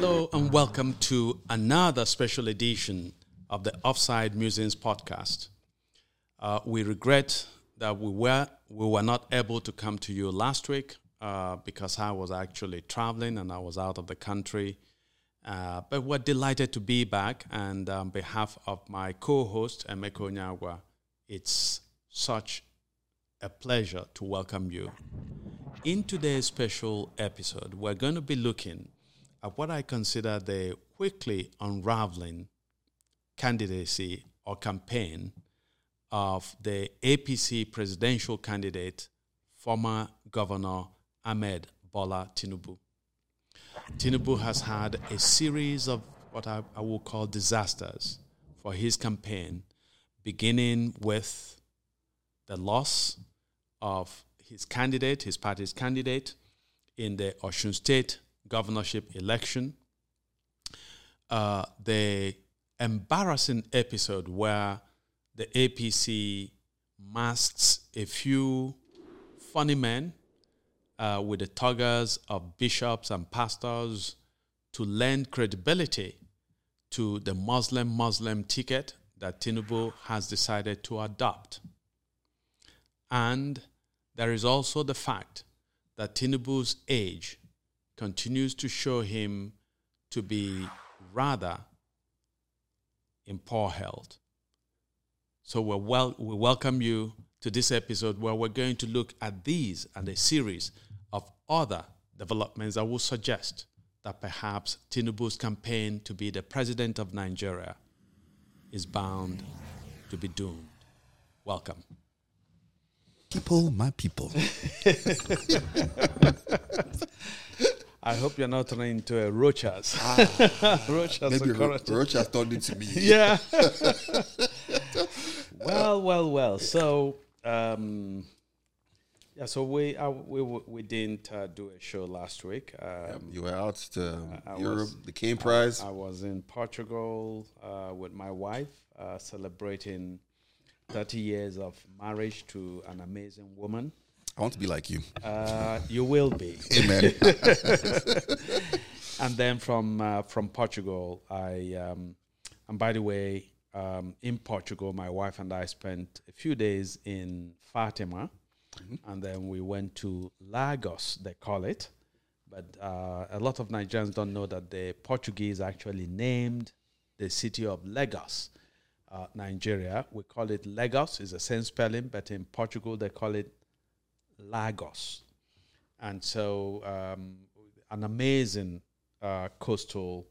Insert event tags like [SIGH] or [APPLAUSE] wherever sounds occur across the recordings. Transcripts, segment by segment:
Hello and welcome to another special edition of the Offside Musings podcast. Uh, we regret that we were we were not able to come to you last week uh, because I was actually traveling and I was out of the country. Uh, but we're delighted to be back, and on behalf of my co-host Emeko Nyagwa, it's such a pleasure to welcome you. In today's special episode, we're going to be looking at what I consider the quickly unraveling candidacy or campaign of the APC presidential candidate, former Governor Ahmed Bola Tinubu. Tinubu has had a series of what I, I will call disasters for his campaign, beginning with the loss of his candidate, his party's candidate, in the Osun State governorship election. Uh, the embarrassing episode where the APC masks a few funny men uh, with the togas of bishops and pastors to lend credibility to the Muslim Muslim ticket that Tinubu has decided to adopt. And there is also the fact that Tinubu's age continues to show him to be rather in poor health. So we well, we welcome you to this episode where we're going to look at these and a series of other developments that will suggest that perhaps Tinubu's campaign to be the president of Nigeria is bound to be doomed. Welcome. People, my people. [LAUGHS] I hope you're not turning into a Rochas. Ah, [LAUGHS] Rochas maybe Ro- security. Rocha turned into [LAUGHS] me. yeah. [LAUGHS] well, well, well. So, um, yeah. So we uh, we we didn't uh, do a show last week. Um, You were out to I Europe, was- the Caine Prize. I was in Portugal uh, with my wife, uh, celebrating 30 years of marriage to an amazing woman. I want to be like you. Uh, you will be. [LAUGHS] Amen. [LAUGHS] and then from uh, from Portugal, I um, and by the way, um, in Portugal, my wife and I spent a few days in Fatima, and then we went to Lagos. They call it, but uh, a lot of Nigerians don't know that the Portuguese actually named the city of Lagos. Uh, Nigeria, we call it Lagos. It's the same spelling, but in Portugal they call it Lagos and so um, an amazing uh, coastal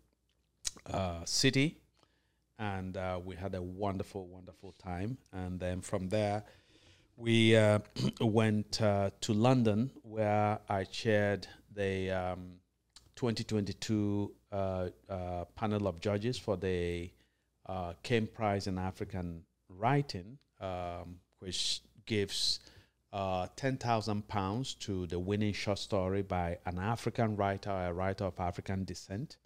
uh, city, and uh, we had a wonderful, wonderful time. And then from there, we uh, [CLEARS THROAT] went uh, to London, where I chaired the um, 2022 uh, uh, panel of judges for the uh, Caine Prize in African Writing, um, which gives uh, ten thousand pounds to the winning short story by an African writer, a writer of African descent,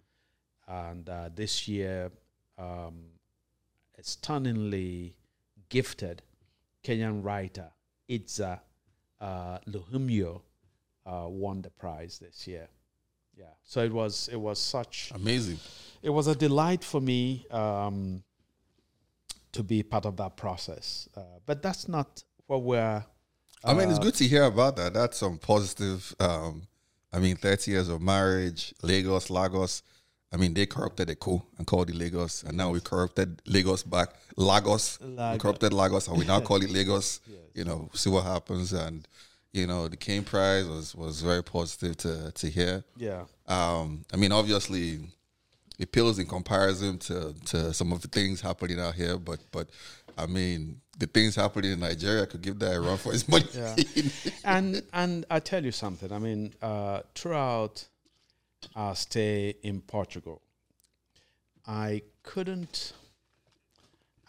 and uh, this year, um, a stunningly gifted Kenyan writer, Idza uh, Luhumyo, uh, won the prize this year. Yeah, so it was it was such Amazing. it was a delight for me um, to be part of that process. Uh, but that's not what we're. I mean, it's uh, good to hear about that. That's some positive. Um, I mean, 30 years of marriage, Lagos, Lagos. I mean, they corrupted the co and called it Lagos, and now we corrupted Lagos back. Lagos, corrupted Lagos, and we now call it [LAUGHS] Lagos. You know, see what happens. And you know, the Caine Prize was was very positive to to hear. Yeah. Um, I mean, obviously, it pales in comparison to to some of the things happening out here, but but I mean, the things happening in Nigeria could give that a run for its money. Yeah. [LAUGHS] and and I tell you something. I mean, uh, throughout our stay in Portugal, I couldn't,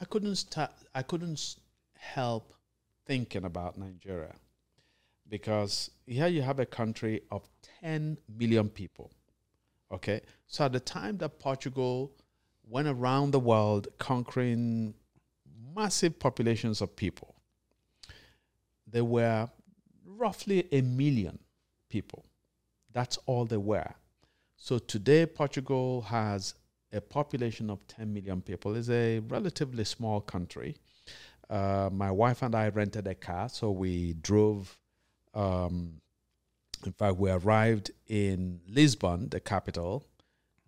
I couldn't start, I couldn't help thinking about Nigeria, because here you have a country of ten million people. Okay, so at the time that Portugal went around the world conquering massive populations of people, there were roughly a million people. That's all there were. So today, Portugal has a population of 10 million people. It's a relatively small country. Uh, my wife and I rented a car, so we drove. Um, in fact, we arrived in Lisbon, the capital,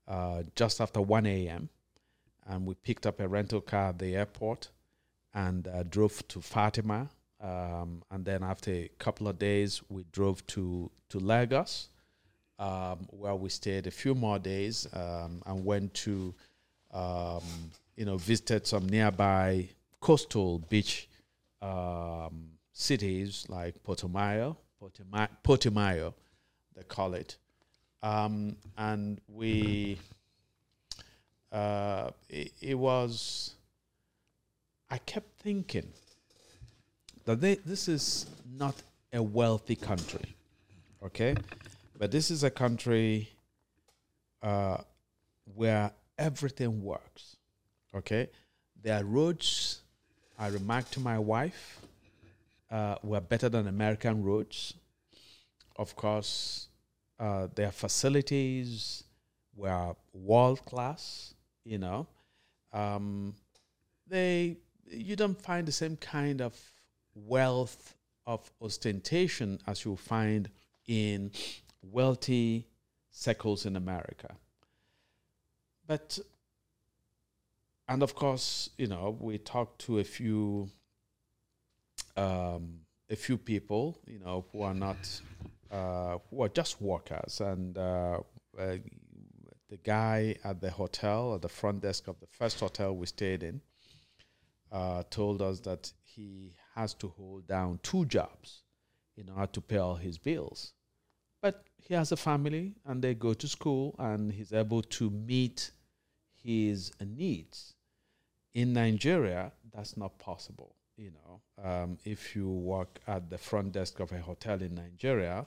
uh, just after 1 a.m. And we picked up a rental car at the airport and uh, drove to Fatima. Um, and then after a couple of days, we drove to, to Lagos um, where we stayed a few more days um, and went to, um, you know, visited some nearby coastal beach um, cities like Portimao, Portimao, Portimao, they call it. Um, and we, uh, it, it, was, I kept thinking that they, this is not a wealthy country, okay? But this is a country uh, where everything works. Okay, their roads. I remarked to my wife, uh, were better than American roads. Of course, uh, their facilities were world class. You know, um, they you don't find the same kind of wealth of ostentation as you find in wealthy circles in America. But, and of course, you know, we talked to a few, um, a few people, you know, who are not, uh, who are just workers. And uh, uh, the guy at the hotel, at the front desk of the first hotel we stayed in, uh, told us that he has to hold down two jobs in order to pay all his bills. But he has a family and they go to school and he's able to meet his needs. In Nigeria, that's not possible. You know, um, if you work at the front desk of a hotel in Nigeria,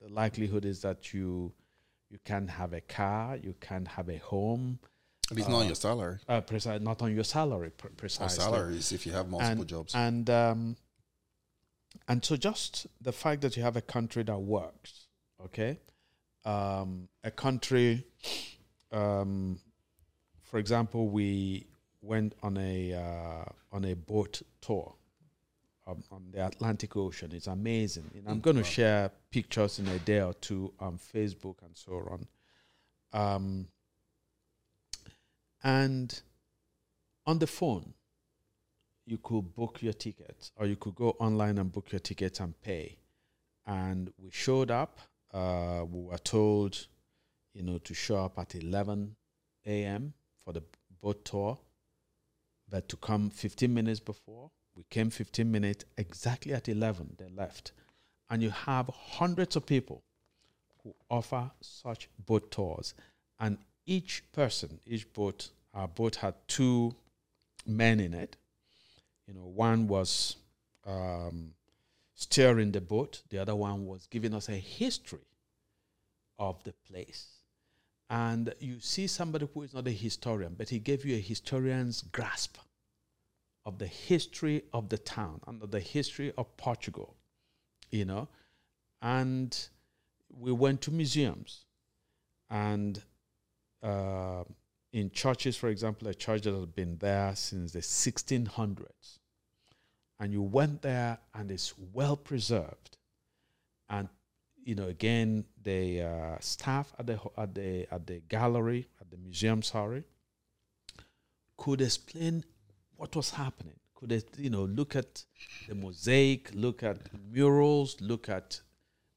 the likelihood is that you you can have a car, you can't have a home. At least uh, not on your salary. Uh, precise, not on your salary, pre- precisely. salaries if you have multiple and, jobs. And um, and so just the fact that you have a country that works, okay, um, a country, um, for example, we went on a uh, on a boat tour um, on the Atlantic Ocean. It's amazing. And I'm going to share pictures in a day or two on Facebook and so on. Um, and on the phone, you could book your ticket or you could go online and book your ticket and pay. And we showed up. Uh, we were told, you know, to show up at 11 a.m. for the boat tour, but to come 15 minutes before. We came 15 minutes exactly at 11. They left. And you have hundreds of people who offer such boat tours. And each person, each boat, our boat had two men in it you know, one was um, steering the boat, the other one was giving us a history of the place. And you see somebody who is not a historian, but he gave you a historian's grasp of the history of the town and of the history of Portugal, you know. And we went to museums and uh, in churches, for example, a church that has been there since the 1600s, and you went there and it's well preserved, and you know, again, the uh, staff at the at the at the gallery at the museum, sorry, could explain what was happening. Could you know, look at the mosaic, look at murals, look at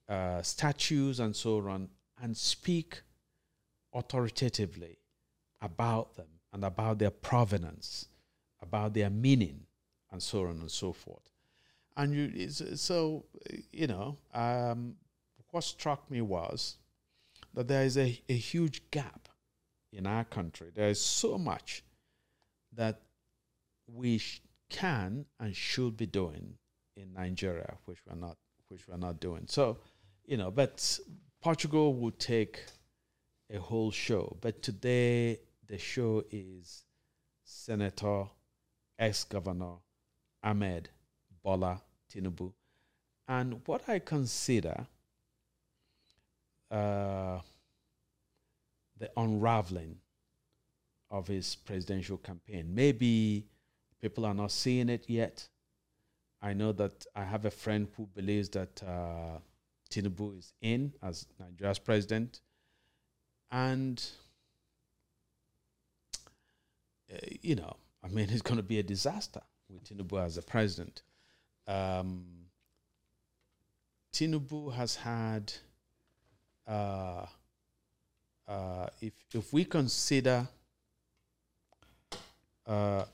uh, statues, and so on, and speak authoritatively about them and about their provenance, about their meaning, and so on and so forth. And you, so, you know, um, what struck me was that there is a, a huge gap in our country. There is so much that we sh- can and should be doing in Nigeria, which we're not, which we're not doing. So, you know, but Portugal would take a whole show. But today the show is Senator, ex Governor Ahmed Bola Tinubu. And what I consider uh, the unraveling of his presidential campaign. Maybe people are not seeing it yet. I know that I have a friend who believes that uh, Tinubu is in as Nigeria's president. And, uh, you know, I mean, it's going to be a disaster with Tinubu as the president. Um, Tinubu has had, uh, uh, if if we consider uh,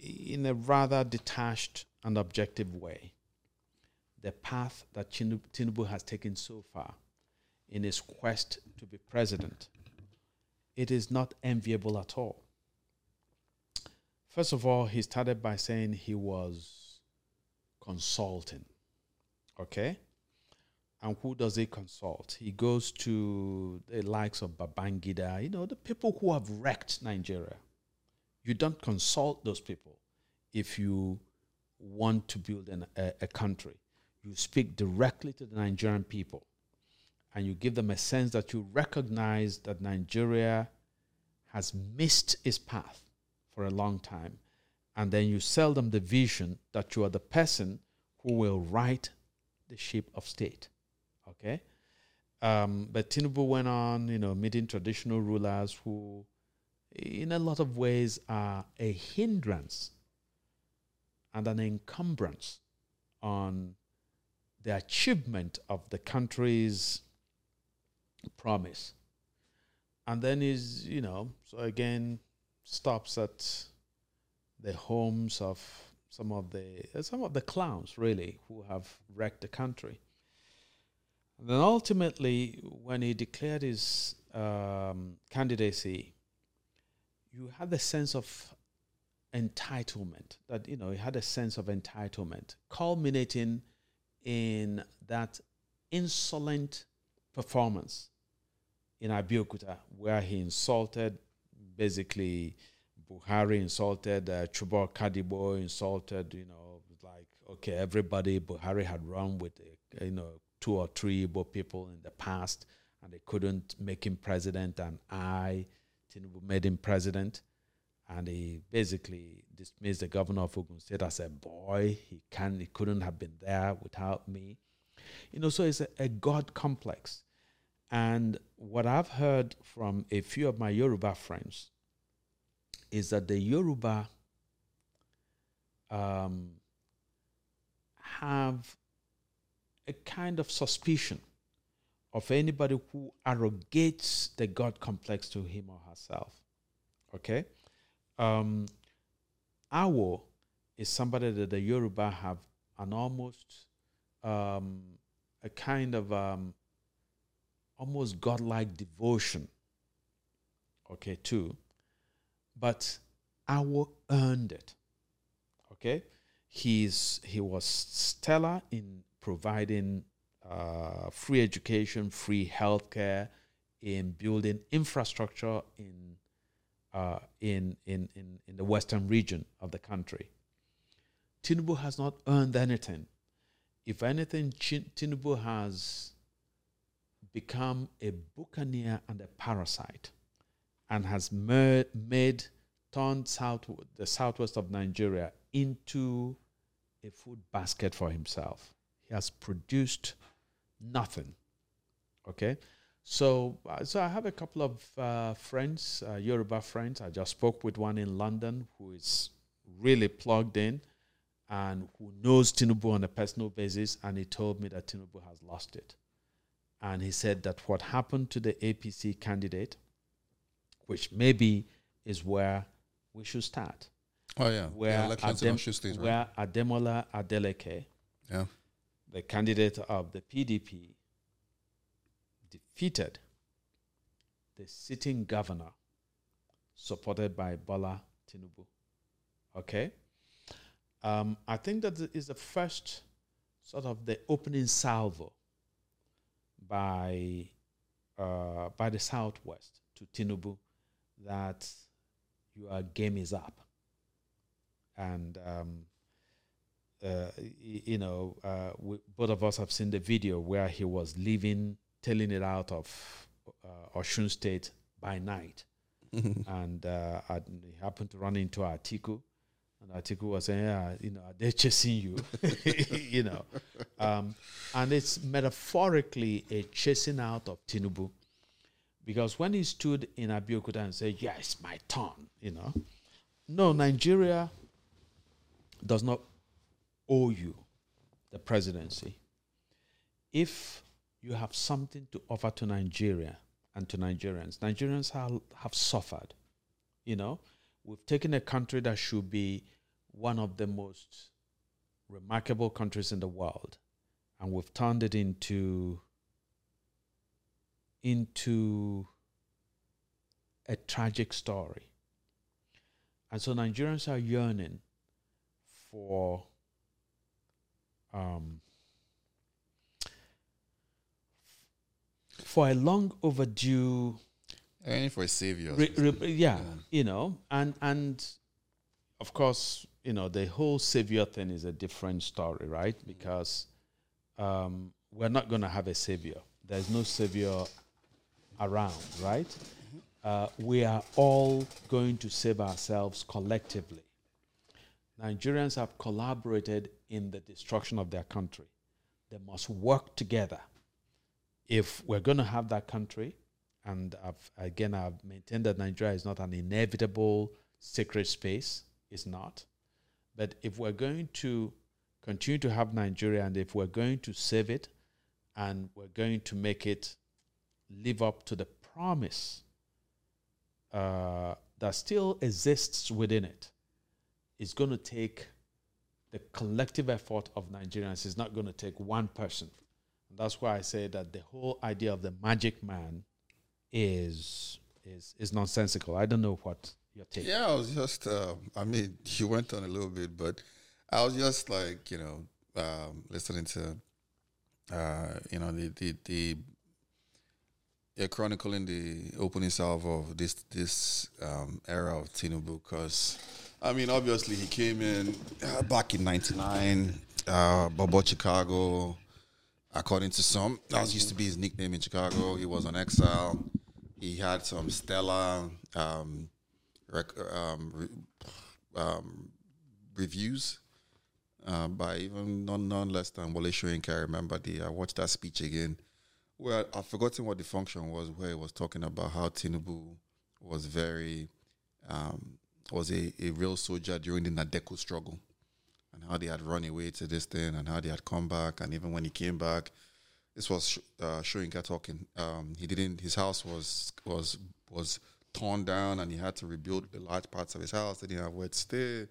in a rather detached and objective way the path that Tinubu has taken so far in his quest to be president, it is not enviable at all. First of all, he started by saying he was consulting. Okay? And who does he consult? He goes to the likes of Babangida, you know, the people who have wrecked Nigeria. You don't consult those people if you want to build an, a, a country. You speak directly to the Nigerian people and you give them a sense that you recognize that Nigeria has missed its path for a long time. And then you sell them the vision that you are the person who will right the ship of state. Okay? Um, but Tinubu went on, you know, meeting traditional rulers who, in a lot of ways, are a hindrance and an encumbrance on the achievement of the country's promise. And then is, you know, so again, stops at the homes of some of the some of the clowns really who have wrecked the country. And then ultimately, when he declared his um, candidacy, you had the sense of entitlement that you know he had a sense of entitlement, culminating in that insolent performance in Abeokuta, where he insulted basically Buhari insulted uh, Chuba Okadigbo insulted, you know, like okay, everybody Buhari had run with uh, you know two or three Igbo people in the past, and they couldn't make him president, and I, Tinubu, made him president, and he basically dismissed the governor of Ogun State as a boy. He can he couldn't have been there without me, you know. So it's a, a God complex, and what I've heard from a few of my Yoruba friends is that the Yoruba um, have a kind of suspicion of anybody who arrogates the God complex to him or herself. Okay? Um, Awo is somebody that the Yoruba have an almost um, a kind of um, almost godlike devotion, okay, too. But Awo earned it, okay? He's, he was stellar in providing uh, free education, free healthcare, in building infrastructure in, uh, in, in, in, in the western region of the country. Tinubu has not earned anything. If anything, Tinubu has become a buccaneer and a parasite and has made, made turned south, the southwest of Nigeria into a food basket for himself. He has produced nothing. Okay, so uh, so I have a couple of uh, friends, uh, Yoruba friends. I just spoke with one in London who is really plugged in and who knows Tinubu on a personal basis, and he told me that Tinubu has lost it. And he said that what happened to the APC candidate, which maybe is where we should start. Oh yeah, where yeah, Adem- State, right? where Ademola Adeleke, yeah, the candidate of the PDP, defeated the sitting governor, supported by Bola Tinubu. Okay, um, I think that is the first sort of the opening salvo by uh, by the Southwest to Tinubu that your game is up, and um, uh, you know, uh, we, both of us have seen the video where he was leaving, telling it out of uh, Osun State by night. [LAUGHS] and uh, I happened to run into Atiku. And Atiku was saying, yeah, you know, they're chasing you, [LAUGHS] you know. Um, and it's metaphorically a chasing out of Tinubu. Because when he stood in Abeokuta and said, yeah, it's my turn, you know. No, Nigeria does not owe you the presidency. If you have something to offer to Nigeria and to Nigerians, Nigerians have, have suffered. You know, we've taken a country that should be one of the most remarkable countries in the world, and we've turned it into into a tragic story. And so Nigerians are yearning for um, for a long overdue Any for a savior. re, re, yeah, you know, and and of course, you know, the whole savior thing is a different story, right? Because um, we're not going to have a savior. There's no savior around, right? Uh, we are all going to save ourselves collectively. Nigerians have collaborated in the destruction of their country. They must work together if we're going to have that country, and I've, again, I've maintained that Nigeria is not an inevitable sacred space, it's not. But if we're going to continue to have Nigeria, and if we're going to save it, and we're going to make it live up to the promise uh, that still exists within it, it's going to take the collective effort of Nigerians. It's not going to take one person. And that's why I say that the whole idea of the magic man is is is nonsensical. I don't know what your take. Yeah, I was just. Uh, I mean, [LAUGHS] you went on a little bit, but I was just like, you know, um, listening to, uh, you know, the the the. Yeah, chronicling the opening salve of this this um, era of Tinubu, because I mean, obviously he came in uh, back in '99, uh, Bobo Chicago. According to some, that used to be his nickname in Chicago. He was on exile. He had some stellar um, rec- um, re- um, reviews uh, by even none, none less than Wole Soyinka. I remember the I watched that speech again. Well, I've forgotten what the function was, where he was talking about how Tinubu was very um, was a, a real soldier during the NADECO struggle, and how they had run away to this thing, and how they had come back, and even when he came back, this was uh, Soyinka talking. Um, he didn't. His house was was was torn down, and he had to rebuild the large parts of his house. They didn't have where to stay,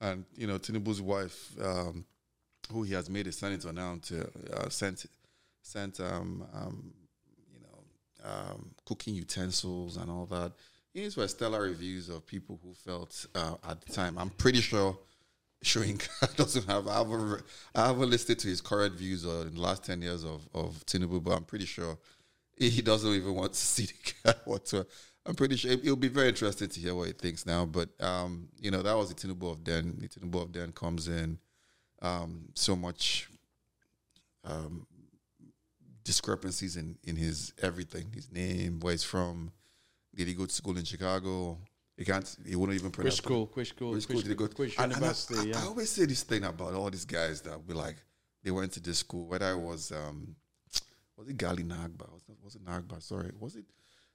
and you know Tinubu's wife, um, who he has made a senator now, to uh, sent sent um, um, you know um, cooking utensils and all that. These were stellar reviews of people who felt uh, at the time. I'm pretty sure Soyinka [LAUGHS] doesn't have. I haven't, I haven't listened to his current views uh, in the last ten years of of Tinubu, but I'm pretty sure he doesn't even want to [LAUGHS] see the guy whatsoever. I'm pretty sure it'll be very interesting to hear what he thinks now. But um, you know, that was the Tinubu of then. The Tinubu of then comes in um, so much um, discrepancies in in his everything, his name, where he's from. Did he go to school in Chicago? He can't. He wouldn't even pronounce. school? Which school? Which school did go to? Which And- and I- university? I, yeah. I always say this thing about all these guys that be like they went to this school. Whether it was um, was it Ghali Na'Abba? Was it, was it Na'Abba? Sorry, was it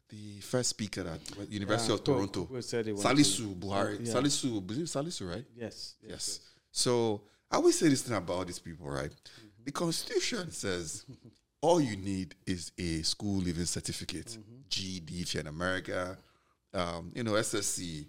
the first speaker at University Yeah, of Toronto? Who said to- Salisu Buhari. Yeah. Salisu, it Salisu, right? Yes. Yes. So I always say this thing about all these people, right? The Constitution says all you need is a school leaving certificate, GED if you're in America, um, you know, SSC.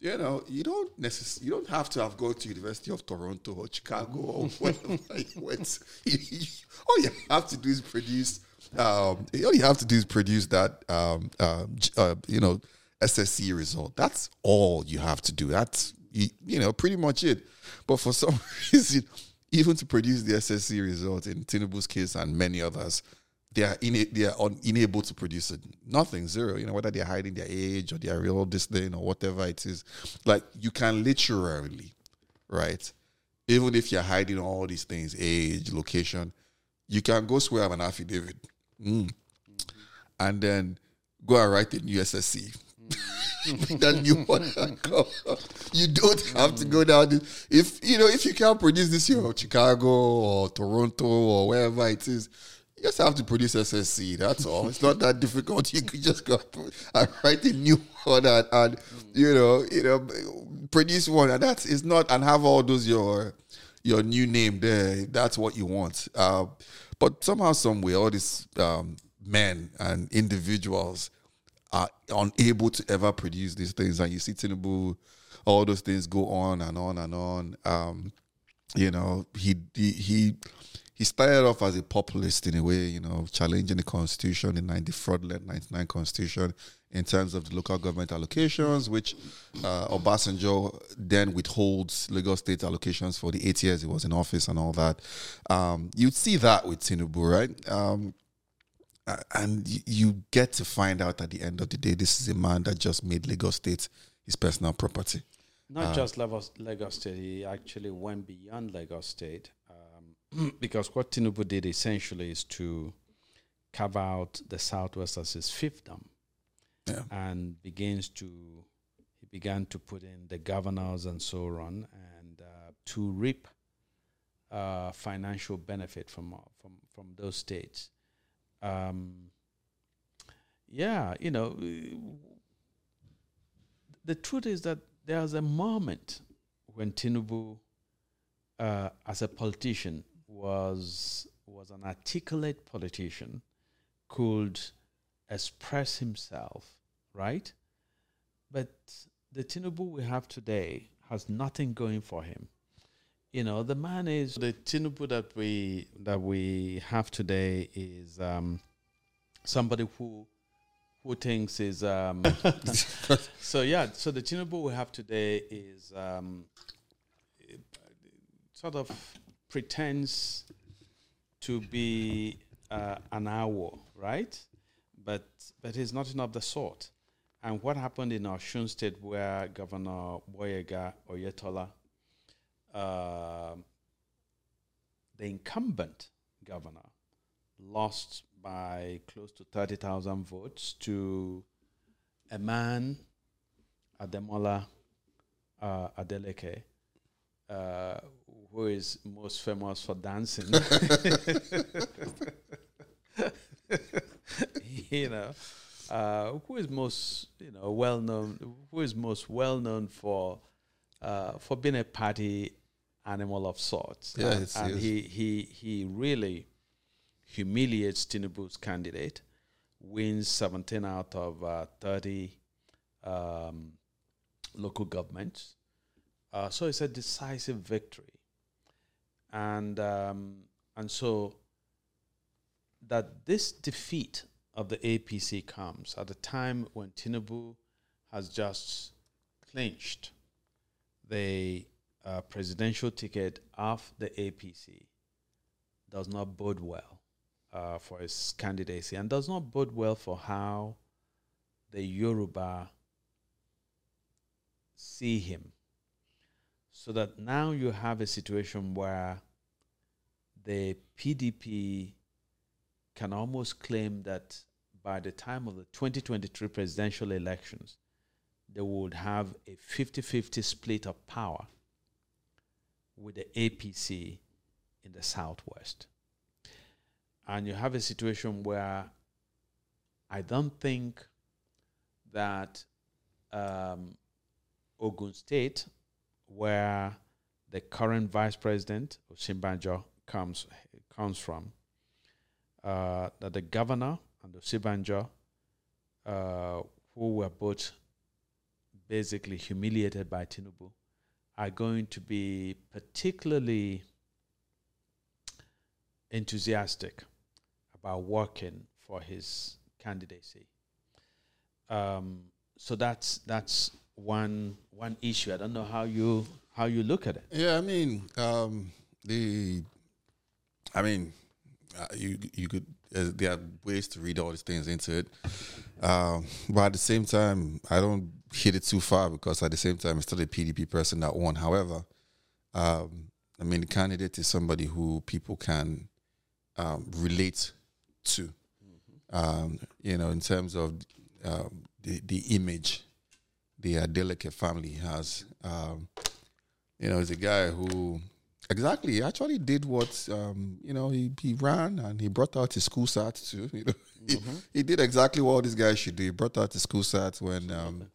You know, you don't necessarily, you don't have to have gone to University of Toronto or Chicago or whatever [LAUGHS] you went. [LAUGHS] all you have to do is produce. Um, all you have to do is produce that, um, uh, uh, you know, SSC result. That's all you have to do. That's you, you know pretty much it. But for some [LAUGHS] reason, even to produce the SSC result in Tinubu's case and many others, they are ina- they are un- unable to produce it. Nothing, zero. You know whether they're hiding their age or their real thing or whatever it is. Like you can literally, right? Even if you're hiding all these things, age, location, you can go swear an affidavit. Mm. And then go and write in USSC. [LAUGHS] then you [LAUGHS] want to go. You don't have to go down. This. If you know, if you can't produce this year, Chicago or Toronto or wherever it is, just have to produce SSC. That's all. It's not that difficult. [LAUGHS] You could just go and [LAUGHS] write a new [LAUGHS] one and, and you know, you know, produce one, and that's it's not and have all those your your new name there. That's what you want. Uh, but somehow, some way, all these um, men and individuals are unable to ever produce these things. And you see Tinubu, all those things go on and on and on. Um, you know, he, he he he started off as a populist in a way, you know, challenging the constitution, the 90 fraudulent 99 constitution in terms of the local government allocations, which uh, Obasanjo then withholds Lagos state allocations for the eight years he was in office and all that. Um, you'd see that with Tinubu, right? Um, and you get to find out at the end of the day, this is a man that just made Lagos State his personal property. Not uh, just Lagos, Lagos State, he actually went beyond Lagos State because what Tinubu did essentially is to carve out the Southwest as his fiefdom yeah. and begins to, he began to put in the governors and so on and uh, to reap uh, financial benefit from, from, from those states um, yeah, you know, the truth is that there's a moment when Tinubu, uh, as a politician, was was an articulate politician, could express himself, right? But the Tinubu we have today has nothing going for him. You know, the man is the Tinubu that we that we have today is um, somebody who who thinks is um, [LAUGHS] so yeah. So the Tinubu we have today is um, sort of pretends to be uh, an hour, right? But but he's nothing of the sort. And what happened in Osun State, where Governor Gboyega Oyetola uh, the incumbent governor lost by close to 30,000 votes to a man, Ademola uh, Adeleke, uh, who is most famous for dancing. [LAUGHS] you know, uh, who is most, you know, well known, who is most well known for, uh, for being a party animal of sorts. Yeah, and, and he, he, he really humiliates Tinubu's candidate, wins 17 out of uh, 30 um, local governments. Uh, so it's a decisive victory. And, um, and so that this defeat of the APC comes at a time when Tinubu has just clinched the uh, presidential ticket of the APC does not bode well uh, for his candidacy and does not bode well for how the Yoruba see him. So that now you have a situation where the PDP can almost claim that by the time of the 2023 presidential elections, they would have a 50 50 split of power with the APC in the Southwest. And you have a situation where I don't think that um, Ogun State, where the current vice president, Osinbajo, comes, comes from, uh, that the governor and Osinbajo, uh, who were both basically humiliated by Tinubu, are going to be particularly enthusiastic about working for his candidacy. Um, so that's that's one one issue. I don't know how you how you look at it. Yeah, I mean um, the, I mean, uh, you you could uh, there are ways to read all these things into it, um, but at the same time, I don't hit it too far because at the same time, it's still a PDP person that won. However, um, I mean, the candidate is somebody who people can um, relate to. Mm-hmm. Um, you know, in terms of um, the the image the Adeleke family has. Um, you know, he's a guy who exactly he actually did what um, you know he, he ran and he brought out his school sat too. [LAUGHS] You know, mm-hmm. he, he, did exactly what this guy should do. He brought out his school sat when um,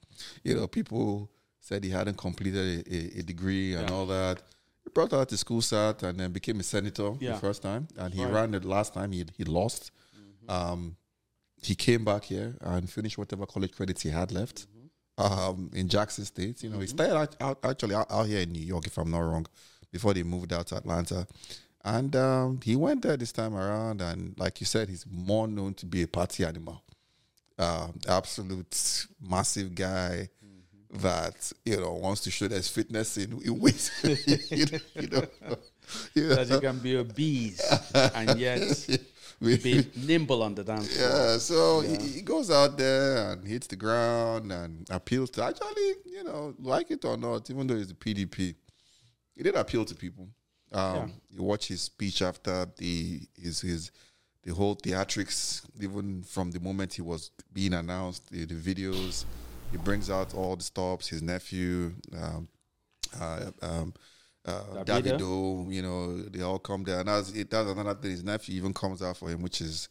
you know people said he hadn't completed a, a, degree and yeah. all that. He brought out his school sat and then became a senator yeah. the first time, and he right. ran it last time. He he lost. Mm-hmm. Um, he came back here and finished whatever college credits he had left. Mm-hmm um, in Jackson State. You know, mm-hmm. he started out, out actually out, out, here in New York, if I'm not wrong, before they moved out to Atlanta. And um, he went there this time around, and like you said, he's more known to be a party animal. Uh, absolute massive guy mm-hmm. that you know wants to show his fitness in, in ways [LAUGHS] you know, you know, [LAUGHS] that he can be a beast and yet [LAUGHS] be nimble on the dance floor. Yeah, so yeah. He, he, goes out there and hits the ground and appeals to actually, you know, like it or not, even though he's a PDP, he did appeal to people. Um, yeah. You watch his speech after the his his the whole theatrics, even from the moment he was being announced, the, the videos, he brings out all the stops. His nephew, um, uh, um, uh, Davido, you know, they all come there. And that's, it, that's another thing. His nephew even comes out for him, which is,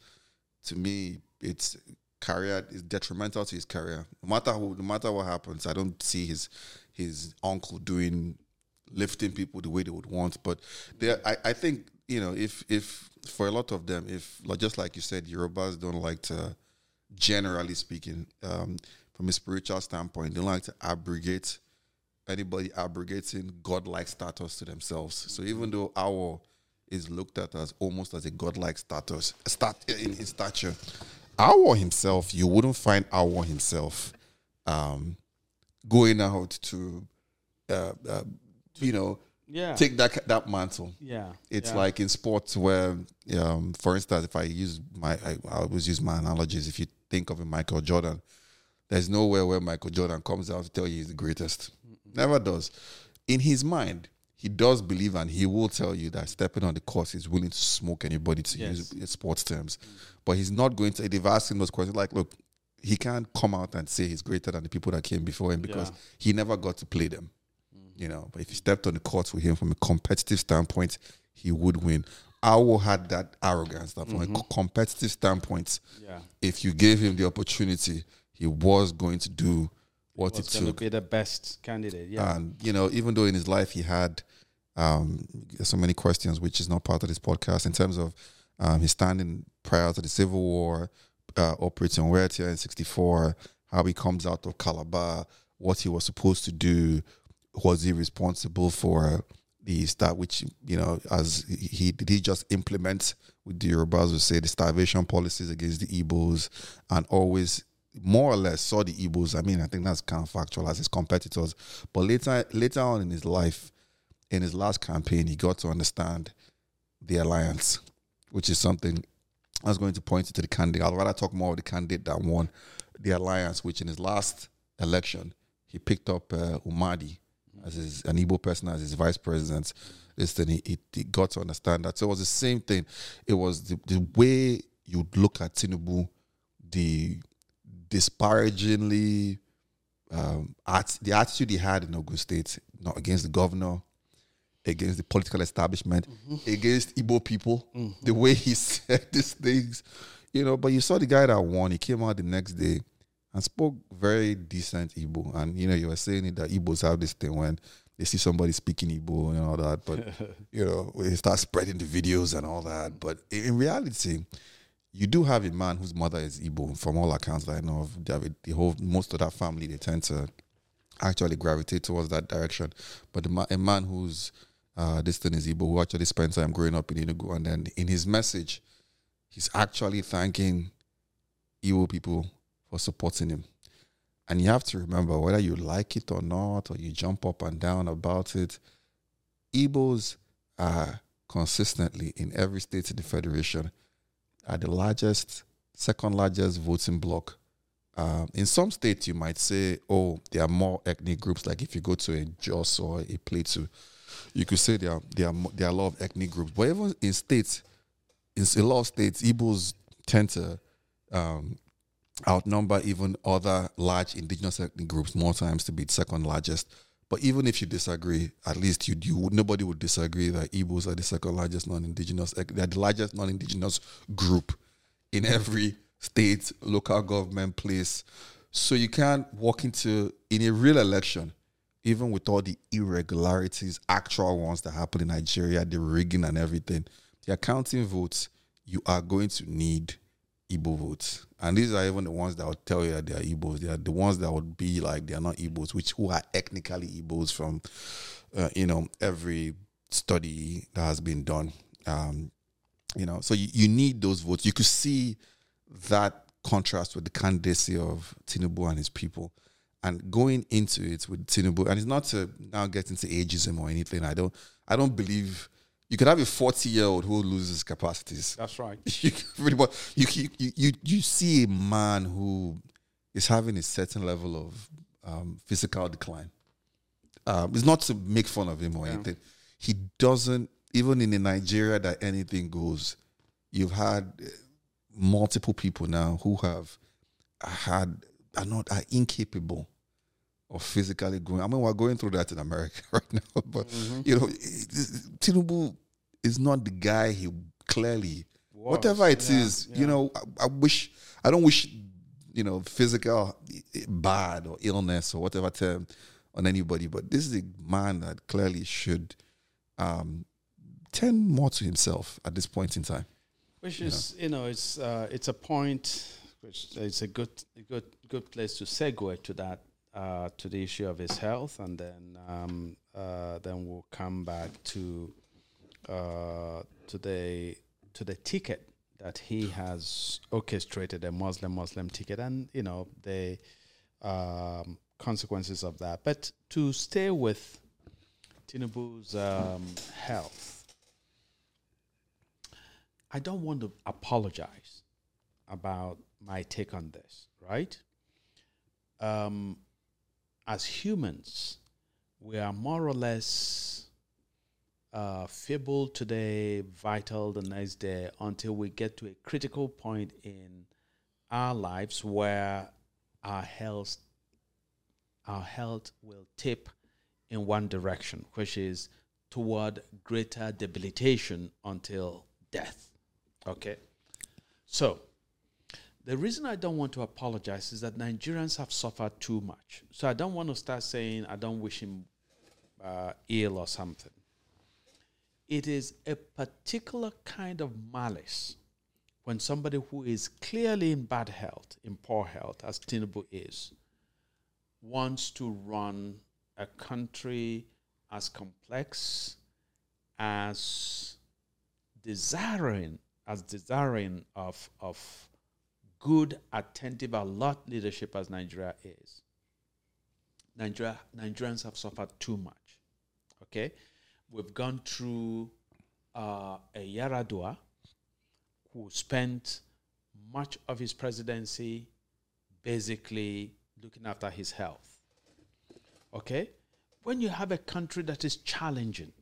to me, it's career is detrimental to his career. No matter who, no matter what happens, I don't see his his uncle doing lifting people the way they would want. But there, I, I think you know, if if for a lot of them, if just like you said, Yorubas don't like to, generally speaking, um, from a spiritual standpoint, they don't like to abrogate anybody abrogating godlike status to themselves. So even though Awo is looked at as almost as a godlike status, stat in his stature, Awo himself, you wouldn't find Awo himself um, going out to, uh, uh, you know, yeah. take that that mantle. Yeah, it's yeah. like in sports where, um, for instance, if I use my, I, I always use my analogies. If you think of a Michael Jordan, there's nowhere where Michael Jordan comes out to tell you he's the greatest. Never does. In his mind, he does believe and he will tell you that stepping on the course he's willing to smoke anybody to yes. use sports terms. But he's not going to they've asked him those questions like, look, he can't come out and say he's greater than the people that came before him because yeah. he never got to play them. You know, but if you stepped on the court with him from a competitive standpoint, he would win. Awo had that arrogance that from mm-hmm. a competitive standpoint, yeah. if you gave him the opportunity, he was going to do what he, was it took. be the best candidate. Yeah, and you know, even though in his life he had um, so many questions, which is not part of this podcast, in terms of um, his standing prior to the Civil War, uh, operating Wetie in '64, how he comes out of Calabar, what he was supposed to do, was he responsible for the start, which you know, as he did he just implement with the Yorubas would say the starvation policies against the Igbos, and always more or less saw the Igbos. I mean, I think that's kind of factual as his competitors. But later, later on in his life, in his last campaign, he got to understand the alliance, which is something I was going to point to the candidate. I'd rather talk more of the candidate that won the alliance, which in his last election, he picked up uh, Umeadi as his, an Igbo person as his vice president. Listen, he, he, he, got to understand that. So it was the same thing. It was the, the way you'd look at Tinubu, the disparagingly um, at the attitude he had in Ogun State, not against the governor, against the political establishment, mm-hmm. against Igbo people, mm-hmm. the way he [LAUGHS] said these things, you know. But you saw the guy that won. He came out the next day and spoke very decent Igbo, and you know you were saying it that Igbos have this thing when they see somebody speaking Igbo and all that, but [LAUGHS] you know they start spreading the videos and all that. But in reality you do have a man whose mother is Igbo. From all accounts that I know of, David, the whole most of that family they tend to actually gravitate towards that direction. But ma- a man whose uh, this thing is Igbo, who actually spent time growing up in Enugu, and then in his message, he's actually thanking Igbo people for supporting him. And you have to remember, whether you like it or not, or you jump up and down about it, Igbos are consistently in every state in the federation are the largest, second largest voting bloc. Um, in some states, you might say, oh, there are more ethnic groups. Like if you go to a Jos or a Plateau, you could say there are, there, are, there are a lot of ethnic groups. But even in states, in a lot of states, Igbos tend to um, outnumber even other large indigenous ethnic groups more times to be second largest. But even if you disagree, at least you, you nobody would disagree that Igbos are the second largest non-indigenous. They're the largest non-indigenous group in every state, local government, place. So you can't walk into in a real election, even with all the irregularities, actual ones that happen in Nigeria, the rigging and everything. The accounting votes, you are going to need Igbo votes. And these are even the ones that would tell you that they are Igbos. They are the ones that would be like they are not Igbos, which who are ethnically Igbos from, uh, you know, every study that has been done. Um, you know, so you, you need those votes. You could see that contrast with the candidacy of Tinubu and his people. And going into it with Tinubu, and it's not to now get into ageism or anything. I don't I don't believe you could have a 40 year old who loses capacities. That's right. [LAUGHS] you, you, you, you, you see a man who is having a certain level of um, physical decline. Um, it's not to make fun of him or yeah. anything. He doesn't, even in a Nigeria that anything goes, you've had uh, multiple people now who have had, are not, are incapable of physically going. I mean, we're going through that in America [LAUGHS] right now, but mm-hmm. you know, Tinubu is not the guy he clearly. Was. Whatever it yeah, is, yeah. you know, I, I, wish I don't wish you know physical bad or illness or whatever term on anybody, but this is a man that clearly should um, tend more to himself at this point in time. Which is, know? you know, it's uh, it's a point which is a good a good good place to segue to that uh, to the issue of his health, and then um, uh, then we'll come back to uh, to the to the ticket that he has orchestrated a Muslim Muslim ticket, and you know the um, consequences of that. But to stay with Tinubu's um, health, I don't want to apologize about my take on this, right? Um, as humans, we are more or less uh, feeble today, vital the next day, until we get to a critical point in our lives where our health, our health will tip in one direction, which is toward greater debilitation until death. Okay, so the reason I don't want to apologize is that Nigerians have suffered too much. So I don't want to start saying I don't wish him uh, ill or something. It is a particular kind of malice when somebody who is clearly in bad health, in poor health, as Tinubu is, wants to run a country as complex, as desiring, as desiring of, of good, attentive, alert leadership as Nigeria is, Nigeria, Nigerians have suffered too much. Okay? We've gone through uh, a Yaradua who spent much of his presidency basically looking after his health. Okay? When you have a country that is challenging,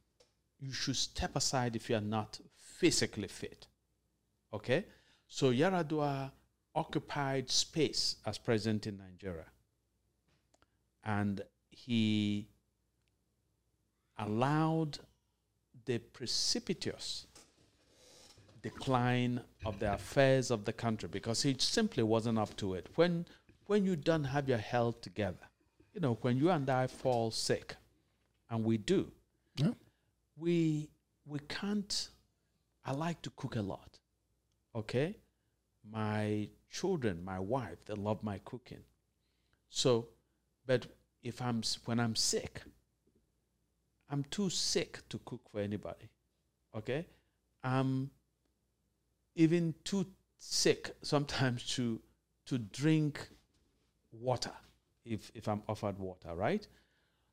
you should step aside if you are not physically fit. Okay? So Yaradua occupied space as president in Nigeria. And he allowed the precipitous decline of the affairs of the country because he simply wasn't up to it. When when you don't have your health together, you know, when you and I fall sick, and we do, yeah. we we can't. I like to cook a lot, okay. My children, my wife, they love my cooking. So, but if I'm when I'm sick, I'm too sick to cook for anybody. Okay? I'm even too sick sometimes to to drink water if if I'm offered water, right?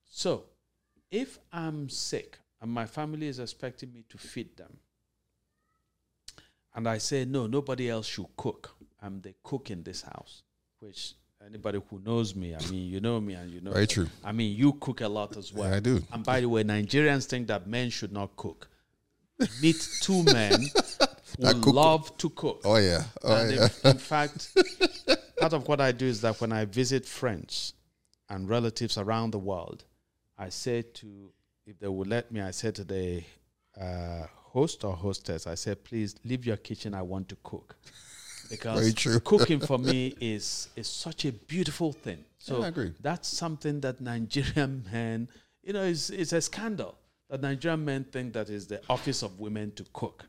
So, if I'm sick and my family is expecting me to feed them, and I say no, nobody else should cook, I'm the cook in this house, which anybody who knows me, I mean, you know me and you know. Very true. I mean, you cook a lot as well. Yeah, I do. And by the way, Nigerians think that men should not cook. Meet two men [LAUGHS] who love to cook. Oh yeah. Oh and yeah. In, in [LAUGHS] fact, part of what I do is that when I visit friends and relatives around the world, I say to, if they will let me, I say to the uh, host or hostess, I say, please leave your kitchen. I want to cook. Because cooking for [LAUGHS] me is is such a beautiful thing. So Yeah, I agree. that's something that Nigerian [LAUGHS] men, you know, it's, it's a scandal that Nigerian men think that is the office of women to cook.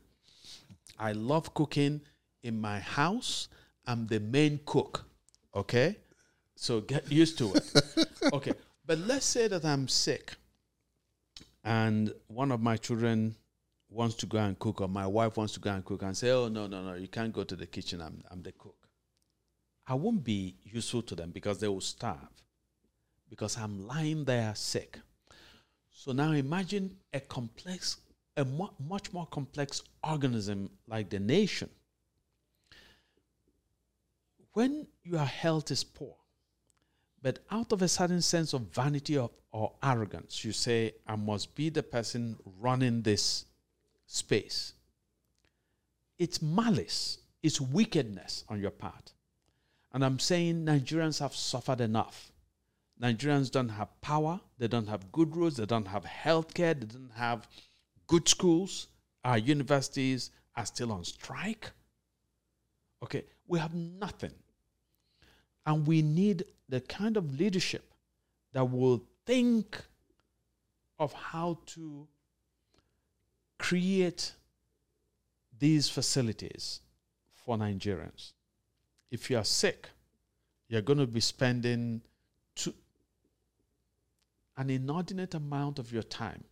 I love cooking in my house. I'm the main cook. Okay? So get used to it. [LAUGHS] okay. But let's say that I'm sick and one of my children wants to go and cook or my wife wants to go and cook and say, Oh no, no, no, you can't go to the kitchen, I'm I'm the cook. I won't be useful to them because they will starve. Because I'm lying there sick. So now imagine a complex, a mu- much more complex organism like the nation. When your health is poor, but out of a certain sense of vanity of, or arrogance, you say, I must be the person running this space. It's malice, it's wickedness on your part. And I'm saying Nigerians have suffered enough. Nigerians don't have power, they don't have good roads, they don't have health care, they don't have good schools. Our universities are still on strike. Okay, we have nothing. And we need the kind of leadership that will think of how to create these facilities for Nigerians. If you are sick, you're going to be spending two, an inordinate amount of your time,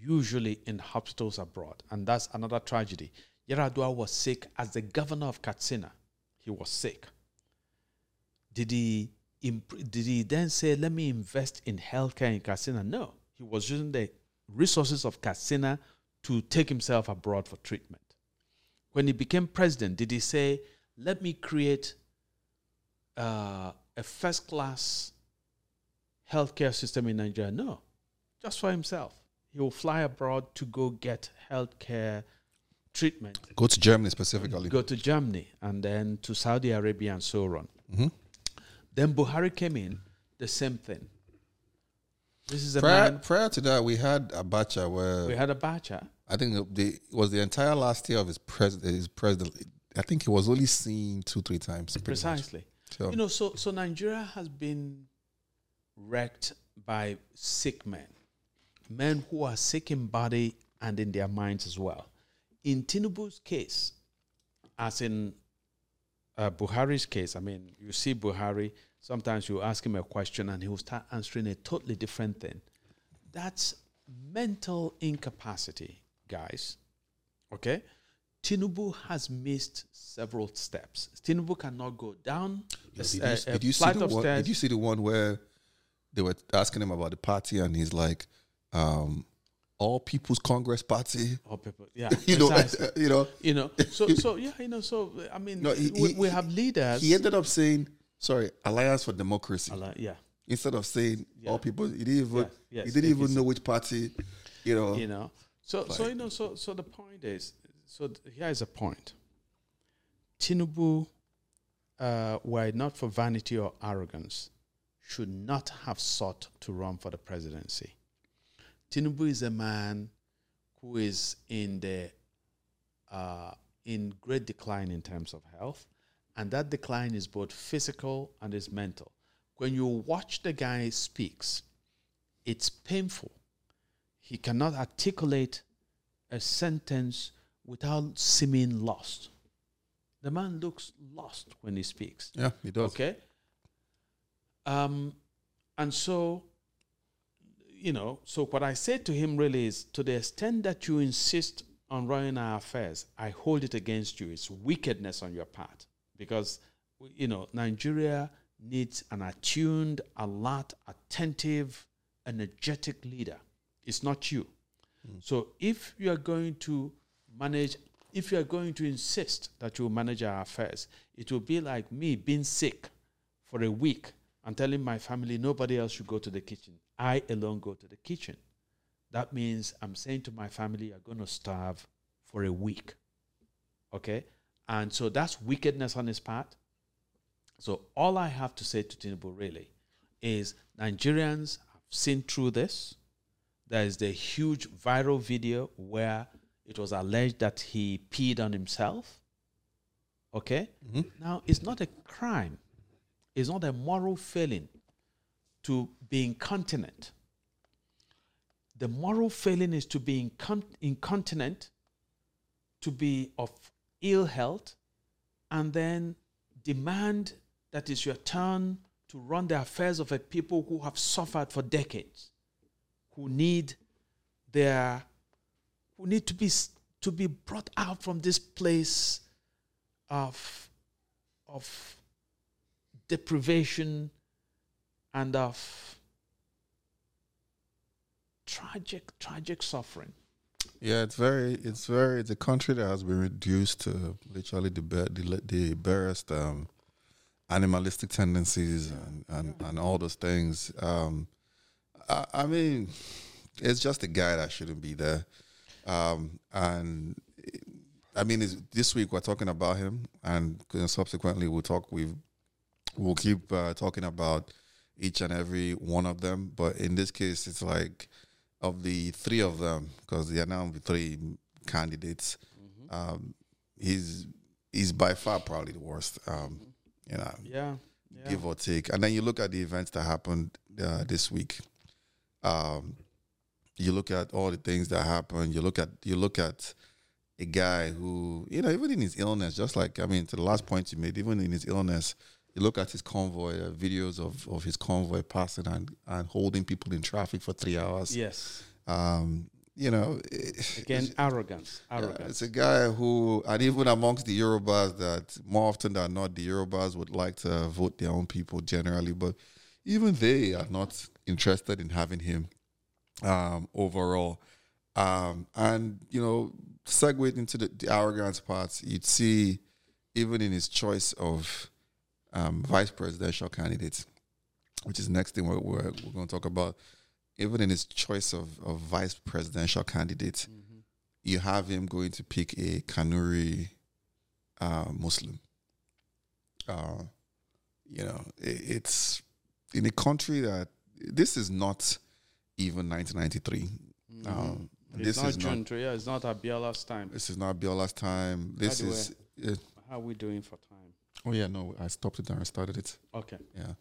usually in hospitals abroad. And that's another tragedy. Yaradua was sick as the governor of Katsina. He was sick. Did he, imp- did he then say, let me invest in healthcare in Katsina? No. He was using the resources of Katsina to take himself abroad for treatment. When he became president, did he say, let me create uh, a first class healthcare system in Nigeria? No, just for himself. He will fly abroad to go get healthcare treatment, Go to Germany specifically. go to Germany, and then to Saudi Arabia and so on. Mm-hmm. Then Buhari came in, the same thing. This is a Prior, man. prior to that, we had Abacha where We had Abacha. I think the, it was the entire last year of his president. His president, I think he was only seen two, three times. Precisely. So, You know, so so Nigeria has been wrecked by sick men, men who are sick in body and in their minds as well. In Tinubu's case, as in uh, Buhari's case, I mean, you see Buhari. Sometimes you ask him a question and he will start answering a totally different thing. That's mental incapacity, guys. Okay. Tinubu has missed several steps. Tinubu cannot go down a, did, you, a- a did you see the one, did you see the one where they were asking him about the party and he's like, um, All People's Congress Party? Oh, people, yeah, [LAUGHS] you know, [LAUGHS] you know. you know. So, so yeah, you know. So, I mean, No, he- we, he- we have leaders. He ended up saying, "Sorry, Alliance for Democracy." Allah, yeah, Instead of saying Yeah. all people, he didn't even Yes, yes, he didn't even know which party. You know, you know. So, so you know. So, so the point is. So th- here is a point. Tinubu, uh, were it not for vanity or arrogance, should not have sought to run for the presidency. Tinubu is a man who is in the uh, in great decline in terms of health, and that decline is both physical and is mental. When you watch the guy speaks, it's painful. He cannot articulate a sentence without seeming lost. The man looks lost when he speaks. yeah, he does. Okay. Um, and so, you know, so what I say to him really is to the extent that you insist on running our affairs, I hold it against you. It's wickedness on your part because, you know, Nigeria needs an attuned, alert, attentive, energetic leader. It's not you. Hmm. So if you are going to manage, if you are going to insist that you manage our affairs, it will be like me being sick for a week and telling my family nobody else should go to the kitchen. I alone go to the kitchen. That means I'm saying to my family, you're going to starve for a week. Okay? And so that's wickedness on his part. So all I have to say to Tinubu really is Nigerians have seen through this. There is the huge viral video where it was alleged that he peed on himself. Okay? Mm-hmm. Now, it's not a crime, it's not a moral failing to be incontinent. The moral failing is to be incon- incontinent, to be of ill health, and then demand that it's your turn to run the affairs of a people who have suffered for decades, who need their, who need to be to be brought out from this place of, of deprivation and of tragic, tragic suffering. Yeah, it's very, it's very, it's a country that has been reduced to literally the the, the barest um, animalistic tendencies and, and, and all those things. Um, I, I mean, it's just a guy that shouldn't be there. Um, and I mean, this week we're talking about him, and subsequently we'll talk. We we'll keep uh, talking about each and every one of them. But in this case, it's like of the three of them, because there are now three candidates. Um, he's he's by far probably the worst. Um, you know, Yeah. yeah. give or take. And then you look at the events that happened uh, this week. Um, you look at all the things that happened. You look at you look at a guy who you know even in his illness, just like I mean to the last point you made, even in his illness, you look at his convoy, uh, videos of, of his convoy passing and, and holding people in traffic for three hours. Yes. Um, you know, it- Again, arrogance. yeah, it's a guy who, and even amongst the Yorubas, that more often than not, the Yorubas would like to vote their own people generally, but even they are not interested in having him um, overall. Um, and, you know, segue into the, the arrogance parts, you'd see even in his choice of um, vice presidential candidates, which is the next thing we're, we're, we're going to talk about, even in his choice of, of vice presidential candidates, you have him going to pick a Kanuri uh, Muslim. Uh, you know, it, it's in a country that this is not even 1993. Um, It's this not is not. June, yeah, it's not Abiola's time. This is not Biola's time. This the way- is. uh, How are we doing for time? Oh yeah, no, I stopped it and I started it. Okay. Yeah.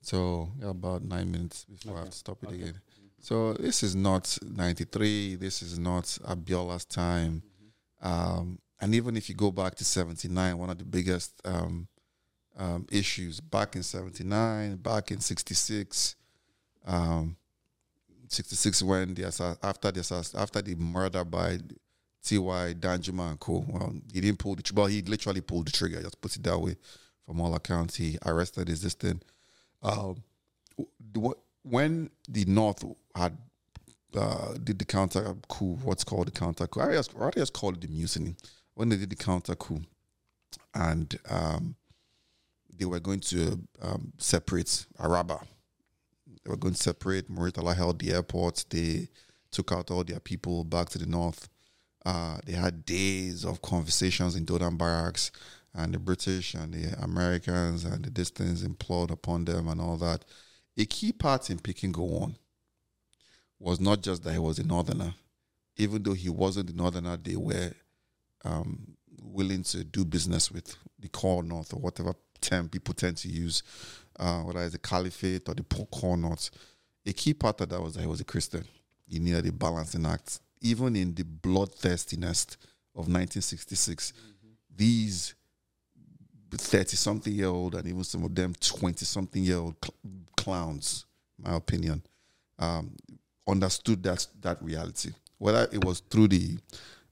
So yeah, about nine minutes before I have to stop it Okay. again. So this is not 93. This is not Abiola's time. Um, and even if you go back to 79, one of the biggest um, um, issues back in 79, back in 66, um, 66 when the assa- after the assass- after the murder by T.Y. Danjuma and co. Well, he didn't pull the trigger. Well, he literally pulled the trigger. Just put it that way. From all accounts, he arrested his thing. Um, when the North had uh, did the counter coup, what's called the counter coup, I just called it the mutiny. When they did the counter coup, and um, they were going to um, separate Araba, they were going to separate. Muritala held the airport. They took out all their people back to the north. Uh, they had days of conversations in Dodan barracks, and the British and the Americans and the distance implored upon them and all that. A key part in picking go on was not just that he was a northerner, even though he wasn't a northerner, they were um, willing to do business with the core north or whatever term people tend to use, uh, whether it's the caliphate or the poor core north. A key part of that was that he was a Christian. He needed a balancing act. Even in the bloodthirstiness of 1966, these 30 something year old and even some of them 20 something year old cl- clowns, my opinion, um, understood that that reality. Whether it was through the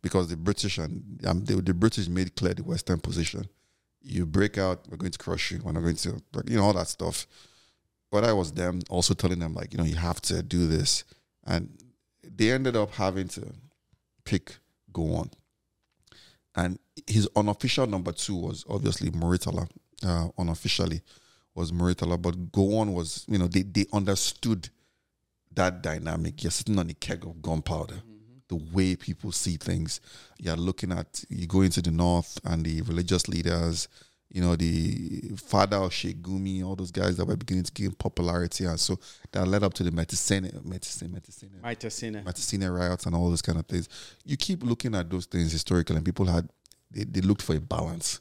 because the British and um, the British made clear the Western position. You break out, we're going to crush you. We're not going to, you know, all that stuff. But I was them also telling them like, you know, you have to do this, and they ended up having to pick Gowon. And his unofficial number two was obviously Muritala. Uh, unofficially was Muritala, but Gowon was, you know, they, they understood that dynamic. You're sitting on a keg of gunpowder. The way people see things. You're looking at you go into the north and the religious leaders, you know, the father of Sheikh Gumi, all those guys that were beginning to gain popularity. And so that led up to the Maitatsine, Maitatsine, Maitatsine, Maitatsine. Maitatsine riots and all those kind of things. You keep looking at those things historically, and people had, they, they looked for a balance.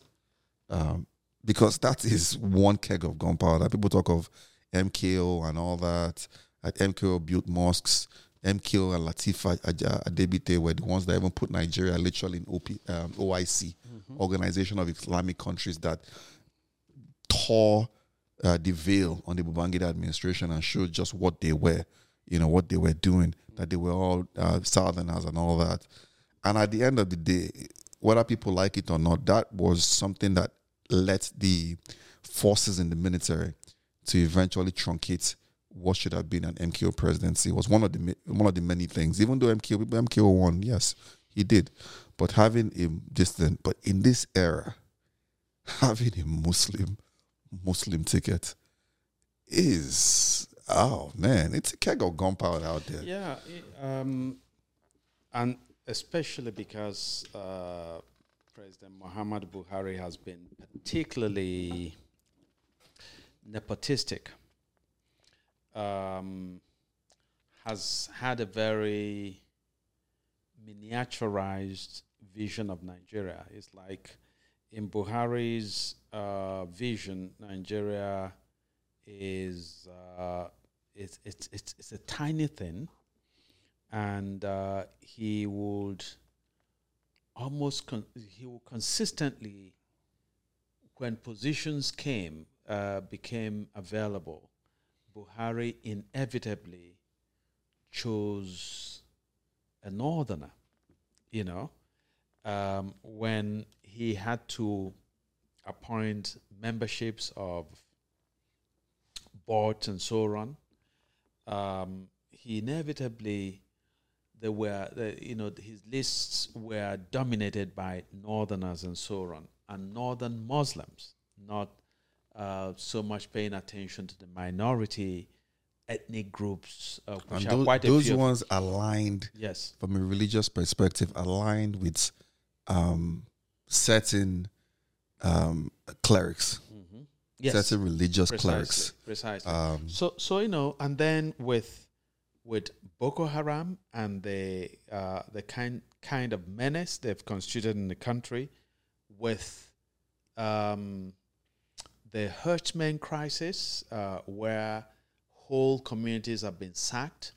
Um, because that is one keg of gunpowder. People talk of MKO and all that. Like MKO built mosques. MKO and Latifa Adegbite were the ones that even put Nigeria literally in OP, um, OIC, mm-hmm. Organization of Islamic Countries, that tore uh, the veil on the Babangida administration and showed just what they were, you know, what they were doing, that they were all uh, Southerners and all that. And at the end of the day, whether people like it or not, that was something that let the forces in the military to eventually truncate what should have been an MKO presidency was one of the one of the many things. Even though MKO MKO won, yes, he did, but having a distant, but in this era, [LAUGHS] having a Muslim Muslim ticket is oh man, it's a keg of gunpowder out there. Yeah, um, and especially because uh, President Muhammad Buhari has been particularly nepotistic, um, has had a very miniaturized vision of Nigeria. It's like in Buhari's uh, vision, Nigeria is uh, it's, it's it's it's a tiny thing, and uh, he would almost con- he will consistently when positions came uh, became available buhari inevitably chose a northerner you know um, when he had to appoint memberships of boards and so on um, he inevitably there were, you know, his lists were dominated by Northerners and so on, and Northern Muslims, not uh, so much paying attention to the minority ethnic groups, uh, which and are those, quite those ones aligned. Yes, from a religious perspective, aligned with um, certain um, clerics. Mm-hmm. Yes. certain religious precisely, clerics. Precisely. Um, so, so you know, and then with with Boko Haram and the uh, the kind kind of menace they've constituted in the country, with um, the herdsmen crisis, uh, where whole communities have been sacked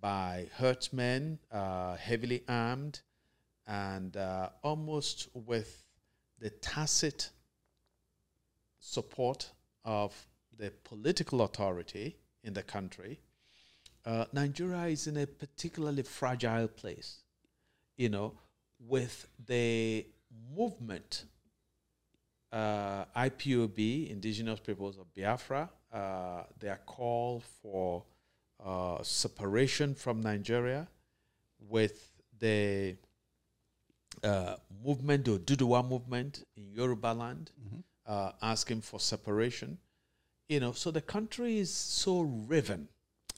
by herdsmen, uh, heavily armed, and uh, almost with the tacit support of the political authority in the country uh, Nigeria is in a particularly fragile place, you know, with the movement, uh, IPOB, Indigenous Peoples of Biafra, uh, their call for uh, separation from Nigeria, with the uh, movement, the Duduwa movement in Yoruba land, mm-hmm. Uh, asking for separation. You know, so the country is so riven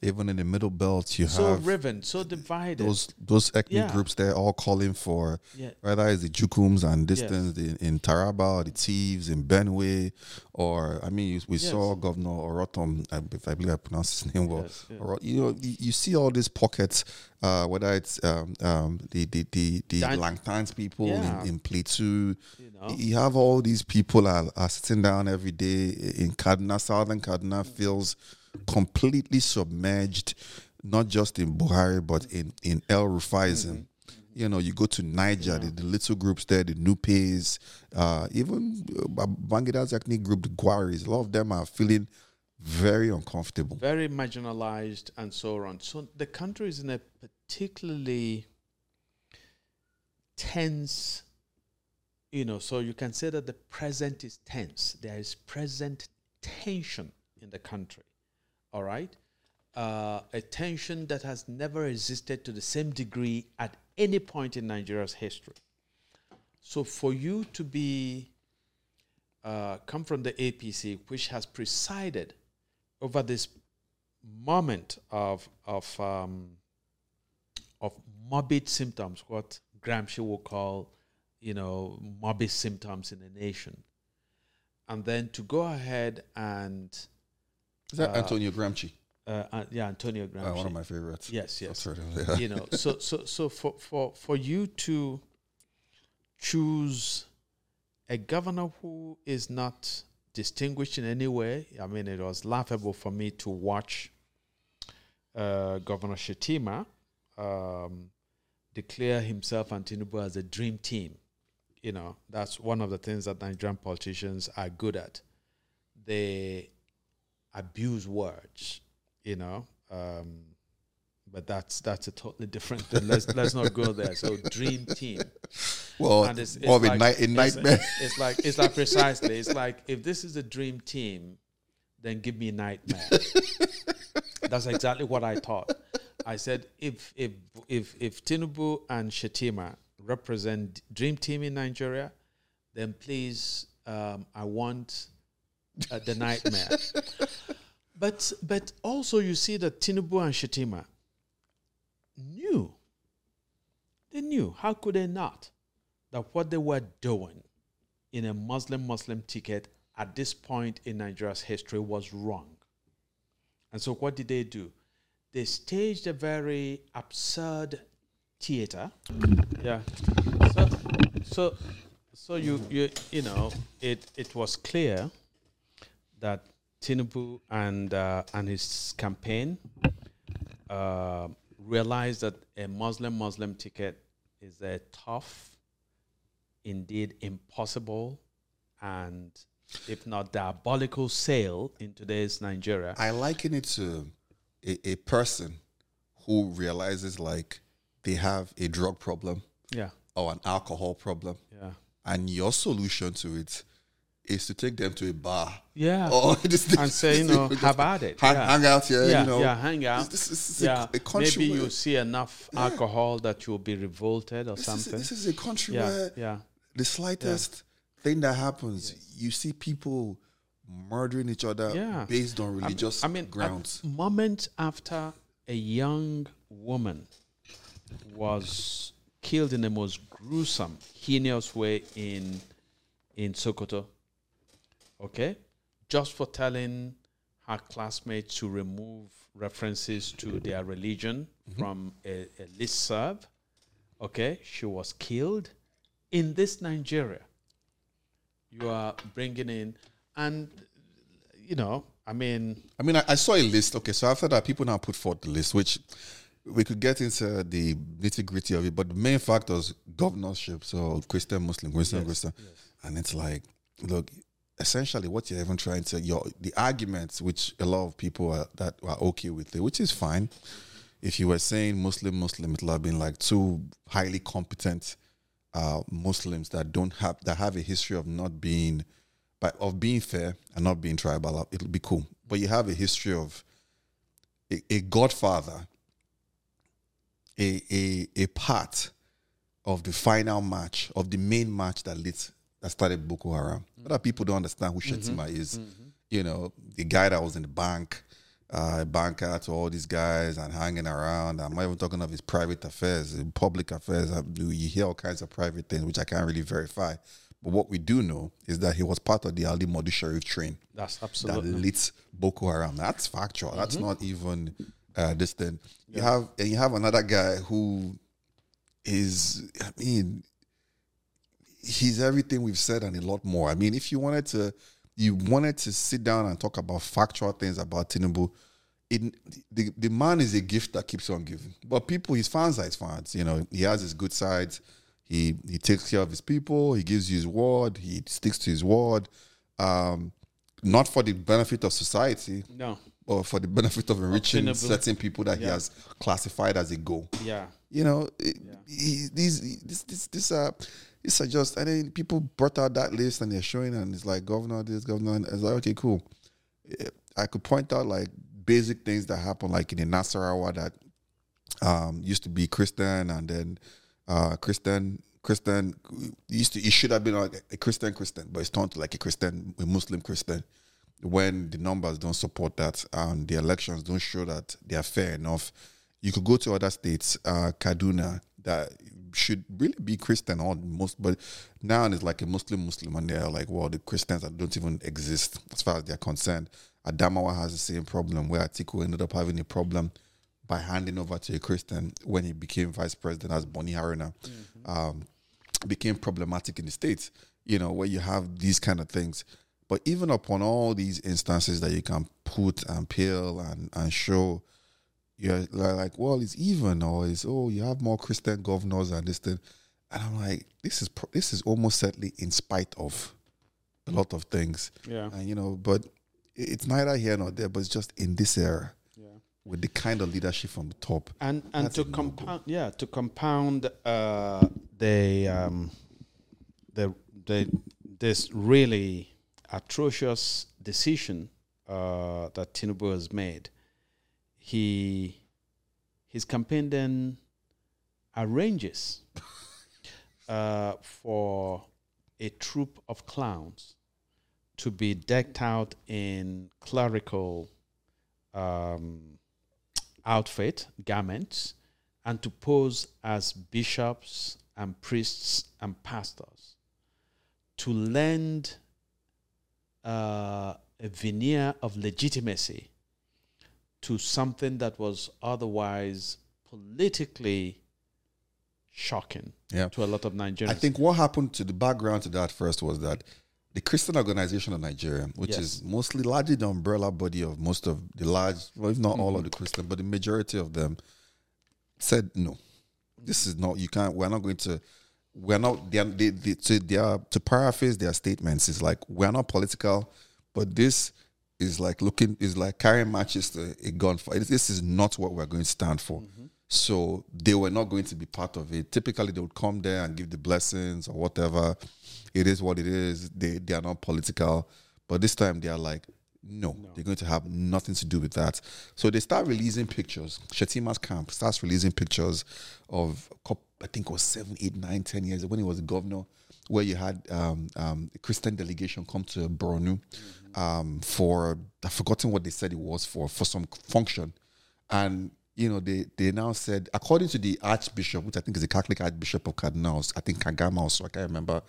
even in the middle belt, you so have so riven, so divided. Those those ethnic yeah. groups, they're all calling for yeah. whether it's the Jukuns and distance yes. in, in Taraba, the Tivs in Benue, or I mean, we yes. saw Governor Orotom, if I believe I pronounced his name well. Yes, or, you know, you, you, see all these pockets, uh, whether it's um, um, the the the, the Langtans people yeah. in, in Plateau. You, know. you have all these people are, are sitting down every day in Kaduna, southern Kaduna feels completely submerged, not just in Buhari, but in, in El Rufaiism. Mm-hmm. You know, you go to Niger, yeah. the, the, little groups there, the Nupes, uh, even uh, Bangida's ethnic group, the Gwaris, a lot of them are feeling very uncomfortable. Very marginalized and so on. So the country is in a particularly tense, you know, so you can say that the present is tense. There is present tension in the country all right? Uh, a tension that has never existed to the same degree at any point in Nigeria's history. So for you to be uh, come from the APC, which has presided over this moment of of um, of morbid symptoms, what Gramsci will call, you know, morbid symptoms in the nation, and then to go ahead and Is that Antonio Gramsci? uh, uh, yeah, Antonio Gramsci. Uh, one of my favorites. Yes, yes. Of it. [LAUGHS] you know, so so so for for for you to choose a governor who is not distinguished in any way. I mean, it was laughable for me to watch uh, Governor Shettima um, declare himself and Tinubu as a dream team. You know, that's one of the things that Nigerian politicians are good at. They abuse words, you know. Um, but that's that's a totally different thing. Let's let's not go there. So dream team. Well, And it's, it's more of a, like- night, it's- nightmare. It's like it's like precisely. It's like if this is a dream team, then give me nightmare. That's exactly what I thought. I said if if if if Tinubu and Shettima represent dream team in Nigeria, then please um, I want uh, the nightmare. [LAUGHS] but but also you see that Tinubu and Shettima knew they knew how could they not that what they were doing in a Muslim Muslim ticket at this point in Nigeria's history was wrong. And so what did they do? They staged a very absurd theater. Yeah. So so so you you you know it it was clear that Tinubu and uh, and his campaign uh, realized that a Muslim Muslim ticket is a tough, indeed impossible, and if not diabolical sale in today's Nigeria. I liken it to a, a person who realizes like they have a drug problem Yeah, or an alcohol problem, yeah, and your solution to it is to take them to a bar. yeah. Or [LAUGHS] and say, you know, [LAUGHS] have at it. hang, yeah. hang out here, yeah, you know. yeah, hang out. This, this, this is yeah, a, a country maybe you see enough alcohol that you'll be revolted or this, is, something. this is a country yeah, where yeah, the slightest thing that happens, you see people murdering each other Yeah. based on religious I mean, grounds. A moment after a young woman was killed in the most gruesome, heinous way in in Sokoto. Okay, just for telling her classmates to remove references to their religion mm-hmm. from a, a list serve. Okay, she was killed in this Nigeria. You are bringing in, and you know, I mean, I mean, I, I saw a list. Okay, so after that, people now put forth the list, which we could get into the nitty gritty of it. But the main factor is governorship. So Christian, Muslim, Christian, Christian, and it's like, look, essentially, what you're even trying to your the arguments, which a lot of people are that are okay with it, which is fine. If you were saying Muslim, Muslim, it would have been like two highly competent uh, Muslims that don't have that have a history of not being, but of being fair and not being tribal. It'll be cool. But you have a history of a, a godfather, a, a a part of the final match of the main match that lit that started Boko Haram. Other people don't understand who Shettima is. You know, the guy that was in the bank, uh, a banker to all these guys and hanging around. I'm not even talking of his private affairs, his public affairs. Uh, You hear all kinds of private things, which I can't really verify. But what we do know is that he was part of the Ali Modu Sheriff train that's absolutely. that lit Boko Haram. That's factual. That's not even uh, this thing. You have and you have another guy who is. I mean, he's everything we've said and a lot more. I mean, if you wanted to, you wanted to sit down and talk about factual things about Tinubu. It, the the man is a gift that keeps on giving. But people, his fans are his fans. You know, he has his good sides. He he takes care of his people. He gives you his word. He sticks to his word. Um, not for the benefit of society, no, or for the benefit of enriching Tinubu. certain people that he has classified as a goal. yeah, You know, it, he, these this this this uh are just and then people brought out that list and they're showing and it's like governor this governor and it's like okay cool. Eh, I could point out like basic things that happen like in the Nasarawa that um used to be Christian and then uh Christian Christian used to it should have been like a Christian Christian but it's turned to like a Christian a Muslim Christian when the numbers don't support that and the elections don't show that they are fair enough. You could go to other states, uh, Kaduna, that should really be Christian or most, but now it's like a Muslim Muslim, and they're like, well, the Christians that don't even exist as far as they're concerned. Adamawa has the same problem where Atiku ended up having a problem by handing over to a Christian when he became vice president as Boni Haruna. Um, became problematic in the states. You know where you have these kind of things. But even upon all these instances that you can put and peel and, and show, you're like, well, it's even, or it's oh, you have more Christian governors and this thing, and I'm like, this is pro- this is almost certainly in spite of a lot of things, Yeah. and you know, but it- it's neither here nor there, but it's just in this era Yeah. with the kind of leadership from the top. and and to compound yeah to compound uh the um the the this really atrocious decision uh that Tinubu has made he his campaign then arranges [LAUGHS] uh for a troop of clowns to be decked out in clerical um outfit, garments, and to pose as bishops and priests and pastors to lend uh, a veneer of legitimacy to something that was otherwise politically shocking Yeah. to a lot of Nigerians. I think what happened to the background to that first was that the Christian Organization of Nigeria, which Yes. is mostly largely the umbrella body of most of the large, well, if not all of the mm-hmm. Christian, but the majority of them said no. This is not. You can't. We're not going to. We're not. They, they, they, to, they are, to paraphrase their statements, is like we're not political, but this is like looking is like carrying matches to a gunfight. This is not what we're going to stand for. Mm-hmm. So they were not going to be part of it. Typically, they would come there and give the blessings or whatever. It is what it is. They they are not political, but this time they are like, no, they're going to have nothing to do with that. So they start releasing pictures. Shettima's camp starts releasing pictures of a couple, I think it was seven, eight, nine, ten years when he was governor, where you had um, um, a Christian delegation come to Borno um, for I've forgotten what they said it was for for some function, and you know they they now said according to the Archbishop, which I think is the Catholic Archbishop of Cardinals, I think Kaigama also I can't remember.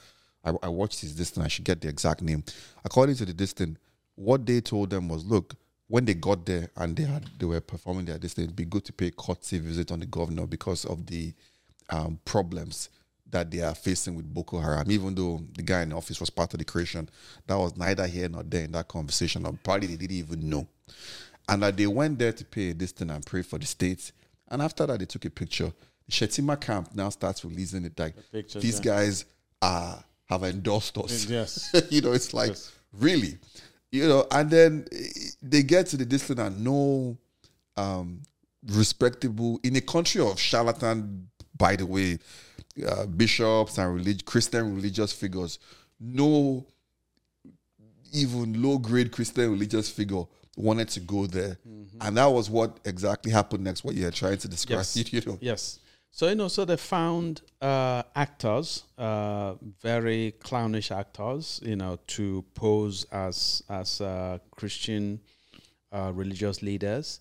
I, I watched his this thing. I should get the exact name. According to the this thing, what they told them was, look, when they got there and they had they were performing their this thing, it'd be good to pay a courtesy visit on the governor because of the um, problems that they are facing with Boko Haram. Even though the guy in the office was part of the creation, that was neither here nor there in that conversation. Or probably they didn't even know. And that they went there to pay a thing and pray for the states. And after that, they took a picture. The Shettima camp now starts releasing it like pictures, these yeah. guys are have endorsed us. Yes. [LAUGHS] you know, it's like Yes. really, you know, and then eh, they get to the distance and no um, respectable in a country of charlatan. By the way, uh, bishops and relig- Christian religious figures, no even low grade Christian religious figure wanted to go there, and that was what exactly happened next. What you're trying to describe, Yes. [LAUGHS] you know, Yes. So you know, so they found uh, actors, uh, very clownish actors, you know, to pose as as uh, Christian uh, religious leaders,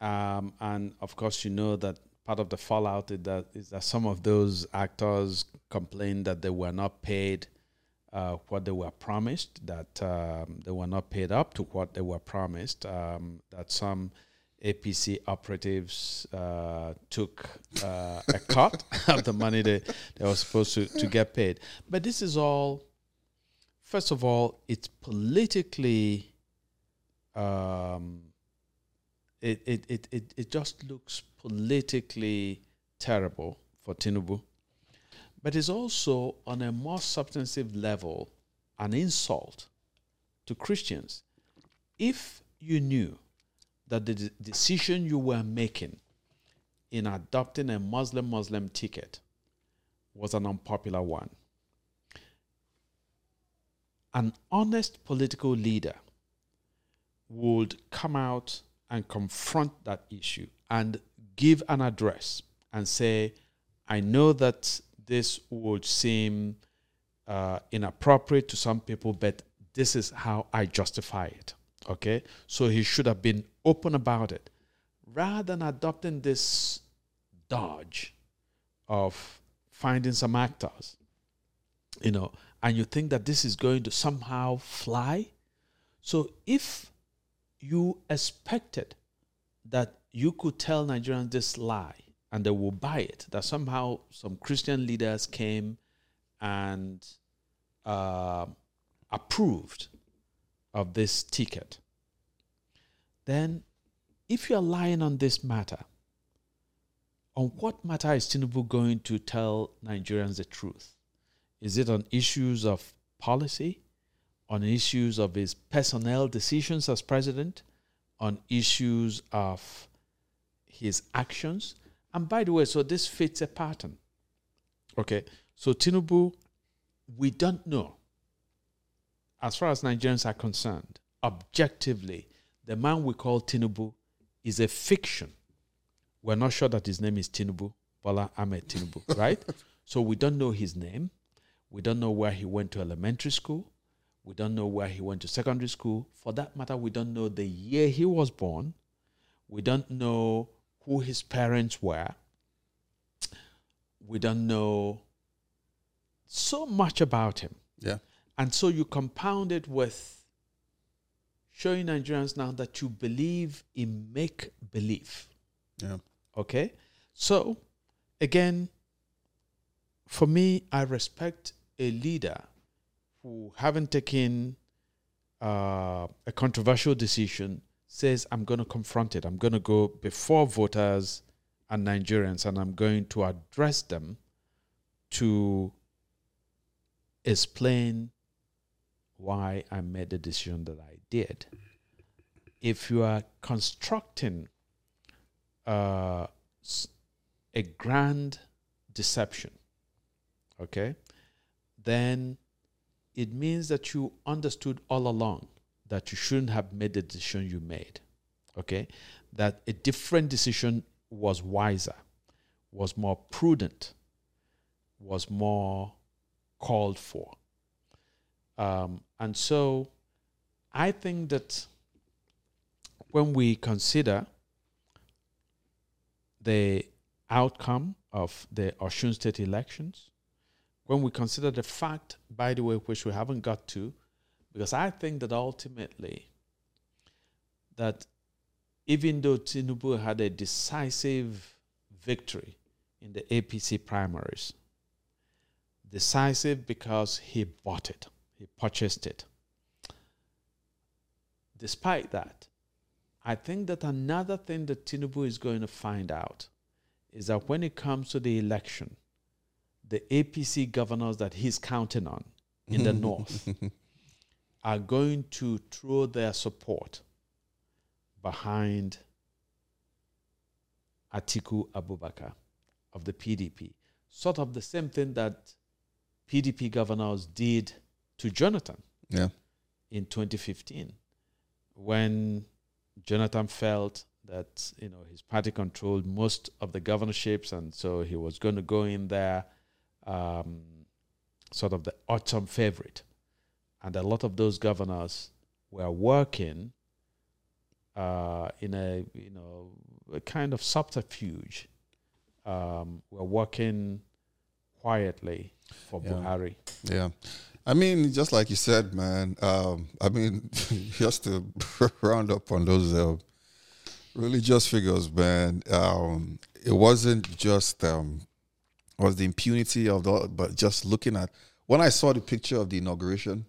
um, and of course, you know that part of the fallout is that is that some of those actors complained that they were not paid uh, what they were promised, that um, they were not paid up to what they were promised, um, that some APC operatives uh, took uh, a [LAUGHS] cut of the money they, they were supposed to, to get paid. But this is all, first of all, it's politically, um, it, it, it, it, it just looks politically terrible for Tinubu but it's also on a more substantive level an insult to Christians. If you knew that the de- decision you were making in adopting a Muslim Muslim ticket was an unpopular one, an honest political leader would come out and confront that issue and give an address and say, I know that this would seem uh, inappropriate to some people, but this is how I justify it. Okay? So he should have been open about it rather than adopting this dodge of finding some actors, you know, and you think that this is going to somehow fly. So if you expected that you could tell Nigerians this lie and they will buy it, that somehow some Christian leaders came and uh, approved of this ticket, then if you're lying on this matter, on what matter is Tinubu going to tell Nigerians the truth? Is it on issues of policy, on issues of his personnel decisions as president, on issues of his actions? And by the way, so this fits a pattern. Okay, so Tinubu, we don't know, as far as Nigerians are concerned, objectively, the man we call Tinubu is a fiction. We're not sure that his name is Tinubu, Bola Ahmed Tinubu, [LAUGHS] right? so we don't know his name. We don't know where he went to elementary school. We don't know where he went to secondary school. For that matter, we don't know the year he was born. We don't know who his parents were. We don't know so much about him. Yeah. And so you compound it with showing Nigerians now that you believe in make believe. Yeah. Okay? So, again, for me, I respect a leader who, haven't taken uh, a controversial decision, says, I'm going to confront it. I'm going to go before voters and Nigerians and I'm going to address them to explain why I made the decision that I did. If you are constructing uh, a grand deception, okay, then it means that you understood all along that you shouldn't have made the decision you made, okay, that a different decision was wiser, was more prudent, was more called for. Um, and so I think that when we consider the outcome of the Osun State elections, when we consider the fact, by the way, which we haven't got to, because I think that ultimately that even though Tinubu had a decisive victory in the APC primaries, decisive because he bought it, he purchased it. Despite that, I think that another thing that Tinubu is going to find out is that when it comes to the election, the APC governors that he's counting on in the [LAUGHS] north are going to throw their support behind Atiku Abubakar of the PDP. Sort of the same thing that PDP governors did to Jonathan Yeah. in 2015 when Jonathan felt that you know his party controlled most of the governorships and so he was going to go in there um, sort of the autumn favorite and a lot of those governors were working uh, in a you know a kind of subterfuge um, were working quietly for Yeah. Buhari Yeah. I mean, just like you said, man. Um, I mean, [LAUGHS] just to [LAUGHS] round up on those uh, religious figures, man. Um, it wasn't just um, was the impunity of the, but just looking at when I saw the picture of the inauguration,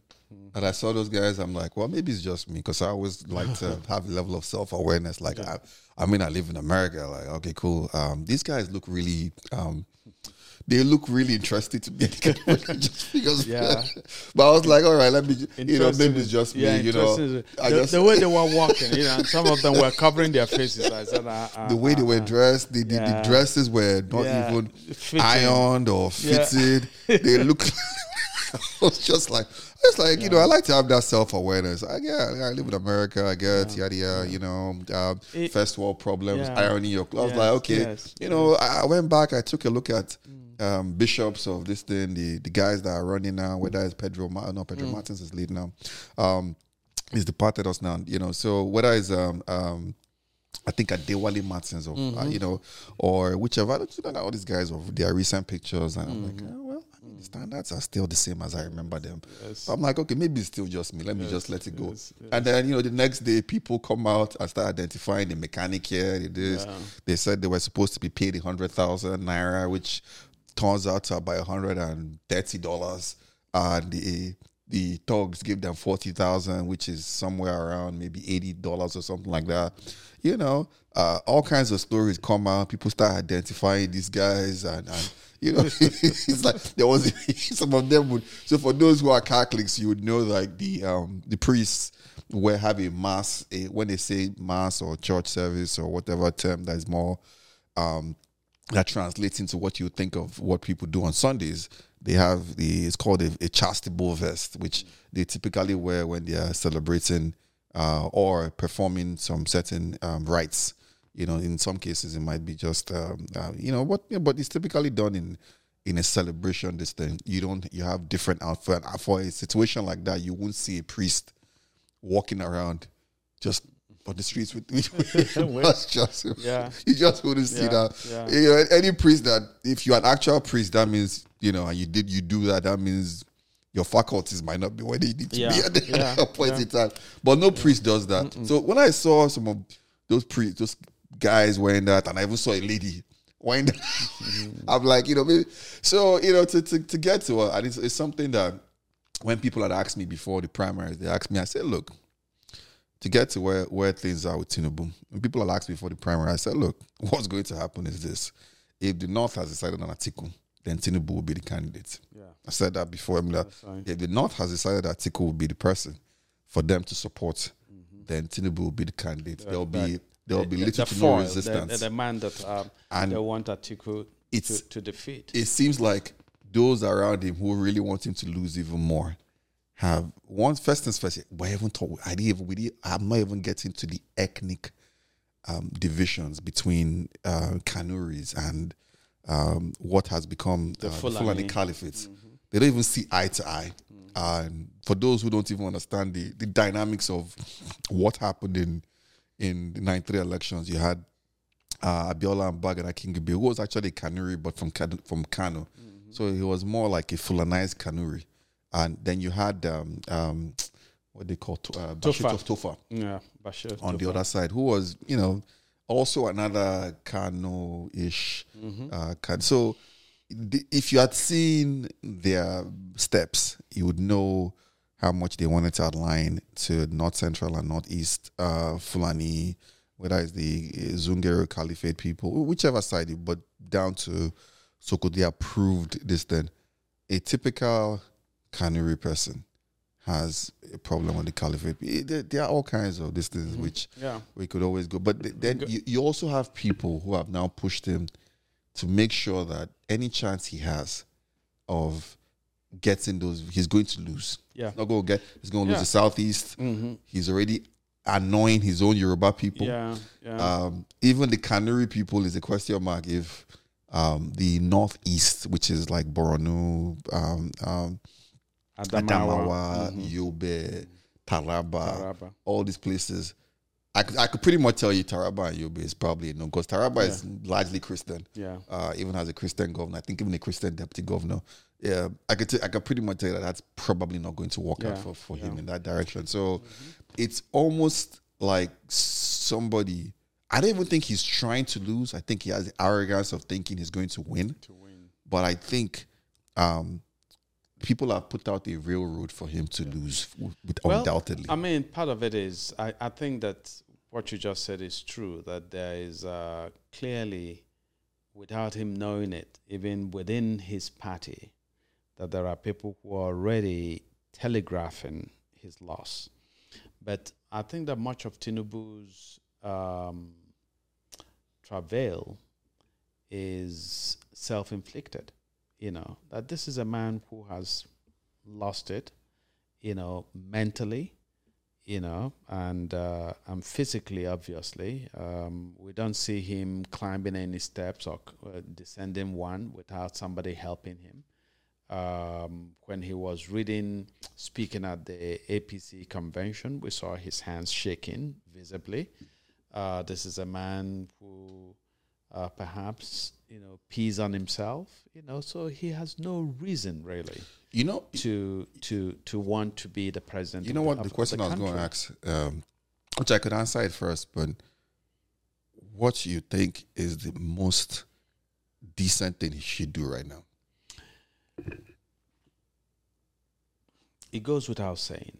and I saw those guys, I'm like, well, maybe it's just me because I always like to [LAUGHS] have a level of self awareness. Like, I, I mean, I live in America. Like, okay, cool. Um, these guys look really. Um, they look really interesting to me. [LAUGHS] [LAUGHS] Religious figures. Yeah. but I was like, all right, let me, you know, maybe it's just me, you know. I the, just, the way they were walking, you know, and some of them were covering their faces. I said, uh, uh, the way they uh, were dressed, the, the, yeah. the dresses were not Yeah. even Fitting. ironed or Yeah. fitted. they look. I was just like, it's like you know, I like to have that self awareness. I, yeah, I live in America. I get yada yada. You know, um, It- first world problems, Yeah. ironing your clothes. Yes, like, okay, yes, you know, I, I went back. I took a look at. Mm. Um, bishops of this thing, the, the guys that are running now, whether it's Pedro, Ma- no, Mm. Pedro Martins is lead now. Um, he's departed us now, you know. So whether it's um, um, I think Adewale Martins, or, Mm-hmm. uh, you know, or whichever. I don't know all these guys of their recent pictures, and I'm like, Mm-hmm. oh, mean, the standards are still the same as I remember them. Yes. I'm like, okay, maybe it's still just me. Let me just let it go. yes, And then you know, the next day, people come out and start identifying the mechanic here. It is. Yeah. They said they were supposed to be paid a hundred thousand naira, which turns out to about hundred and thirty dollars. And the the thugs give them forty thousand, which is somewhere around maybe eighty dollars or something like that. You know, uh, all kinds of stories come out. People start identifying these guys, and, and you know, [LAUGHS] it's like there was [LAUGHS] some of them would. So for those who are Catholics, you would know like the um the priests were having mass a, when they say mass or church service or whatever term that is more um that translates into what you think of what people do on Sundays. They have the it's called a, a chasuble vest, which they typically wear when they are celebrating uh, or performing some certain um, rites. You know, in some cases it might be just um, uh, you know what, but it's typically done in in a celebration. This thing you don't you have different outfit for a situation like that. You won't see a priest walking around just on the streets with, [LAUGHS] with [LAUGHS] with just Yeah. you just wouldn't see Yeah, that. yeah. You know, any priest that if you're an actual priest, that means you know, and you did you do that, that means your faculties might not be where they need to Yeah, be at the yeah, [LAUGHS] appointed time. But no priest does that. So when I saw some of those priests, those guys wearing that, and I even saw a lady wearing that, Mm-hmm. I'm like, you know, maybe so you know, to to, to get to it, and it's, it's something that when people had asked me before the primaries, they asked me, I said, look, to get to where, where things are with Tinubu, when people had asked me before the primary, I said, look, [LAUGHS] what's going to happen is this. If the North has decided on Atiku, then Tinubu will be the candidate. Yeah. I said that before. I mean, that fine. if the North has decided that Atiku will be the person for them to support, then Tinubu will be the candidate. There'll be there will be The- little the to foil, no resistance. The, the man that um, And they want Atiku to, to defeat. it seems like those around him who really want him to lose even more have one first things first. We haven't talked. I didn't even. We didn't, I'm not even getting to the ethnic um, divisions between uh, Kanuris and um, what has become the, uh, the Fulani. Fulani Caliphates. They don't even see eye to eye. And for those who don't even understand the, the dynamics of what happened in in the 93 elections, you had uh, Abiola and Babagana Kingibe, who was actually a Kanuri, but from from Kano. So he was more like a Fulanized Kanuri. And then you had um, um, what they call to- uh, Bashir Tofa. Tofa yeah, Bashir. on the other side, who was, you know, also another Kano ish. Mm-hmm. Uh, so the, if you had seen their steps, you would know how much they wanted to align to North Central and Northeast uh, Fulani, whether it's the uh, Zungeru Caliphate people, whichever side, but down to Sokoto, they approved this then. A typical Kanuri person has a problem with the caliphate. Eh, There, are all kinds of these things which Yeah. we could always go. But th- then you, you also have people who have now pushed him to make sure that any chance he has of getting those, he's going to lose. Yeah. He's not going to get. He's going to lose the southeast. Mm-hmm. He's already annoying his own Yoruba people. Yeah. Yeah. Um, even the Kanuri people is a question mark if um, the northeast, which is like Borno, um, um, Adamawa, Mhm. Yobe, Taraba, Taraba. all these places. I could, I could pretty much tell you Taraba and Yobe is probably no because Taraba is largely Christian. Yeah. Uh, even has a Christian governor. I think even a Christian deputy governor. Yeah, I could t- I could pretty much tell you that that's probably not going to work out for, for him yeah. Mm-hmm. in that direction. So it's almost like somebody. I don't even think he's trying to lose. I think he has the arrogance of thinking he's going to win. To win. But I think um, people have put out a real road for him to lose, with Well, undoubtedly. I mean, part of it is I, I think that what you just said is true. That there is uh, clearly, without him knowing it, even within his party, that there are people who are already telegraphing his loss. But I think that much of Tinubu's um, travail is self-inflicted. You know that this is a man who has lost it, you know, mentally, you know, and uh, and physically, obviously. Um, we don't see him climbing any steps or uh, descending one without somebody helping him. Um, when he was reading, speaking at the APC convention, we saw his hands shaking visibly. Uh, this is a man who uh, perhaps you know pees on himself. You know, so he has no reason really You know, to to to want to be the president. you know what the of question I was going to ask, um, which I could answer it first, but what you think is the most decent thing he should do right now? It goes without saying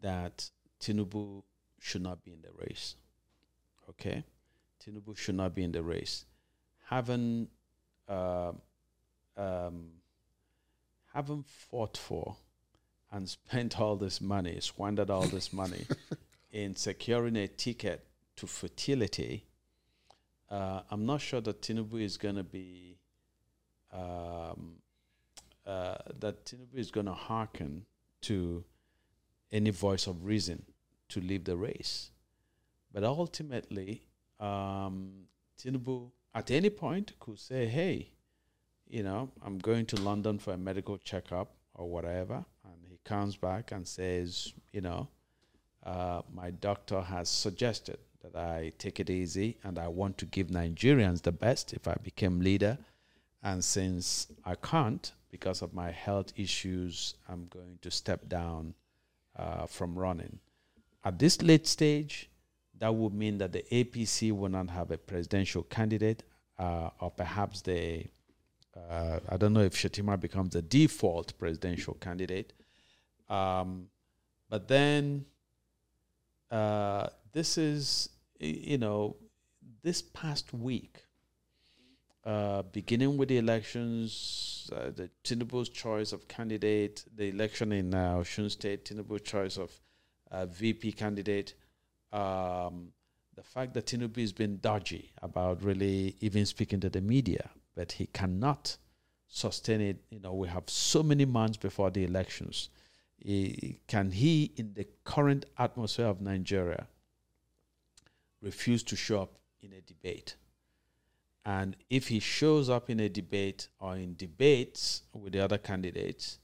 that Tinubu should not be in the race. Okay, Tinubu should not be in the race. Having, uh, um, having fought for and [LAUGHS] spent all this money, squandered all this money [LAUGHS] in securing a ticket to fertility, uh, I'm not sure that Tinubu is going to be. Um, uh, that Tinubu is going to hearken to any voice of reason to leave the race. But ultimately, um, Tinubu at any point could say, hey, you know, I'm going to London for a medical checkup or whatever. And he comes back and says, you know, uh, my doctor has suggested that I take it easy and I want to give Nigerians the best if I became leader. And since I can't, because of my health issues, I'm going to step down uh, from running. At this late stage, that would mean that the APC will not have a presidential candidate, uh, or perhaps the uh, I don't know if Shettima becomes the default presidential candidate. Um, but then uh, this is, you know, this past week, uh, beginning with the elections, uh, the Tinubu's choice of candidate, the election in uh, Osun State, Tinubu's choice of uh, VP candidate, um, the fact that Tinubu has been dodgy about really even speaking to the media, but he cannot sustain it. You know, we have so many months before the elections. Eh, Can he, in the current atmosphere of Nigeria, refuse to show up in a debate? And if he shows up in a debate or in debates with the other candidates,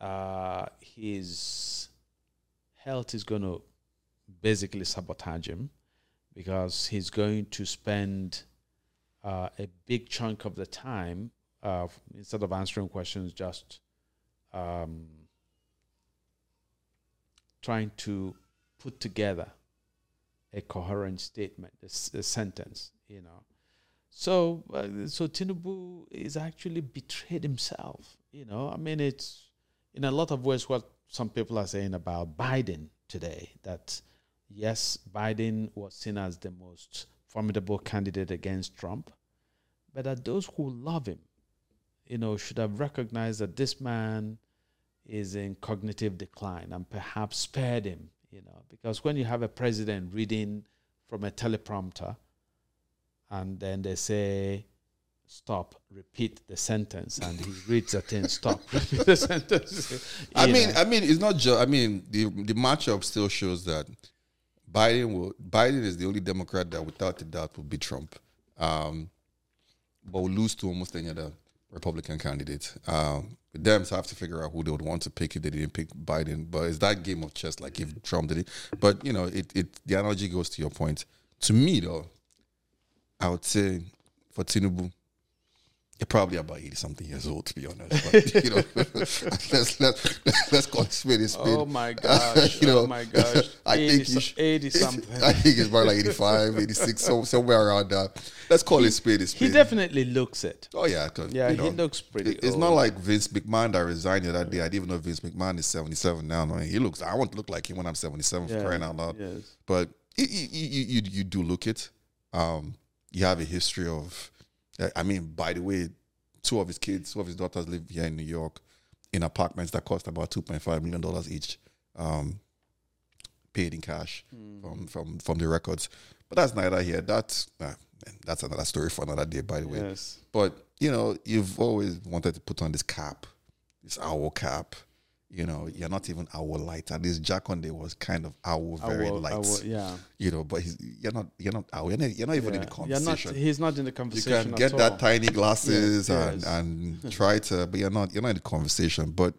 uh, his health is going to basically sabotage him because he's going to spend uh, a big chunk of the time uh, instead of answering questions, just um, trying to put together a coherent statement, a, a sentence, you know. So, uh, so Tinubu is actually betrayed himself. You know, I mean, it's in a lot of ways what some people are saying about Biden today. That yes, Biden was seen as the most formidable candidate against Trump, but that those who love him, you know, should have recognized that this man is in cognitive decline and perhaps spared him. You know, because when you have a president reading from a teleprompter and then they say stop repeat the sentence and he reads the thing stop [LAUGHS] repeat the sentence I mean, know. I mean, it's not just. I mean, the the matchup still shows that Biden will. Biden is the only Democrat that, without a doubt, will beat Trump, um, but will lose to almost any other Republican candidate. Um, the Dems have to figure out who they would want to pick if they didn't pick Biden. But it's that game of chess, like if Trump did it. But you know, it it the analogy goes to your point. To me, though, I would say for Tinubu, you're probably about eighty something years old, to be honest. But [LAUGHS] you know, [LAUGHS] let's let's let's call it spade a spade. oh [LAUGHS] my gosh You know, oh my gosh I 80, think you 80 something I think it's about like 85, 86, so, somewhere around that. Let's call it spade a he definitely looks it oh yeah, yeah you he know, looks pretty it- It's old. not like Vince McMahon that resigned the other day. I didn't even know Vince McMahon is 77 now. No, he looks. I want to look like him when I'm 77 for crying out loud. yes. But you, you, you, you, you do look it. Um, you have a history of. I mean, by the way, two of his kids, two of his daughters live here in New York, in apartments that cost about 2.5 million dollars each, um, paid in cash from from from the records. But that's neither here. That's uh, that's another story for another day. By the way, yes but you know, you've always wanted to put on this cap, this Awo cap. You know, you're not even our light. At least Jack on was kind of our very will- light. Will- yeah You know, but he's, you're not. You're not Awo. You're not, you're not even in the yeah. You're not, conversation. he's not in the conversation. you conversation can get all. that tiny glasses Yes, and and [LAUGHS] try to, but you're not. You're not in the conversation. But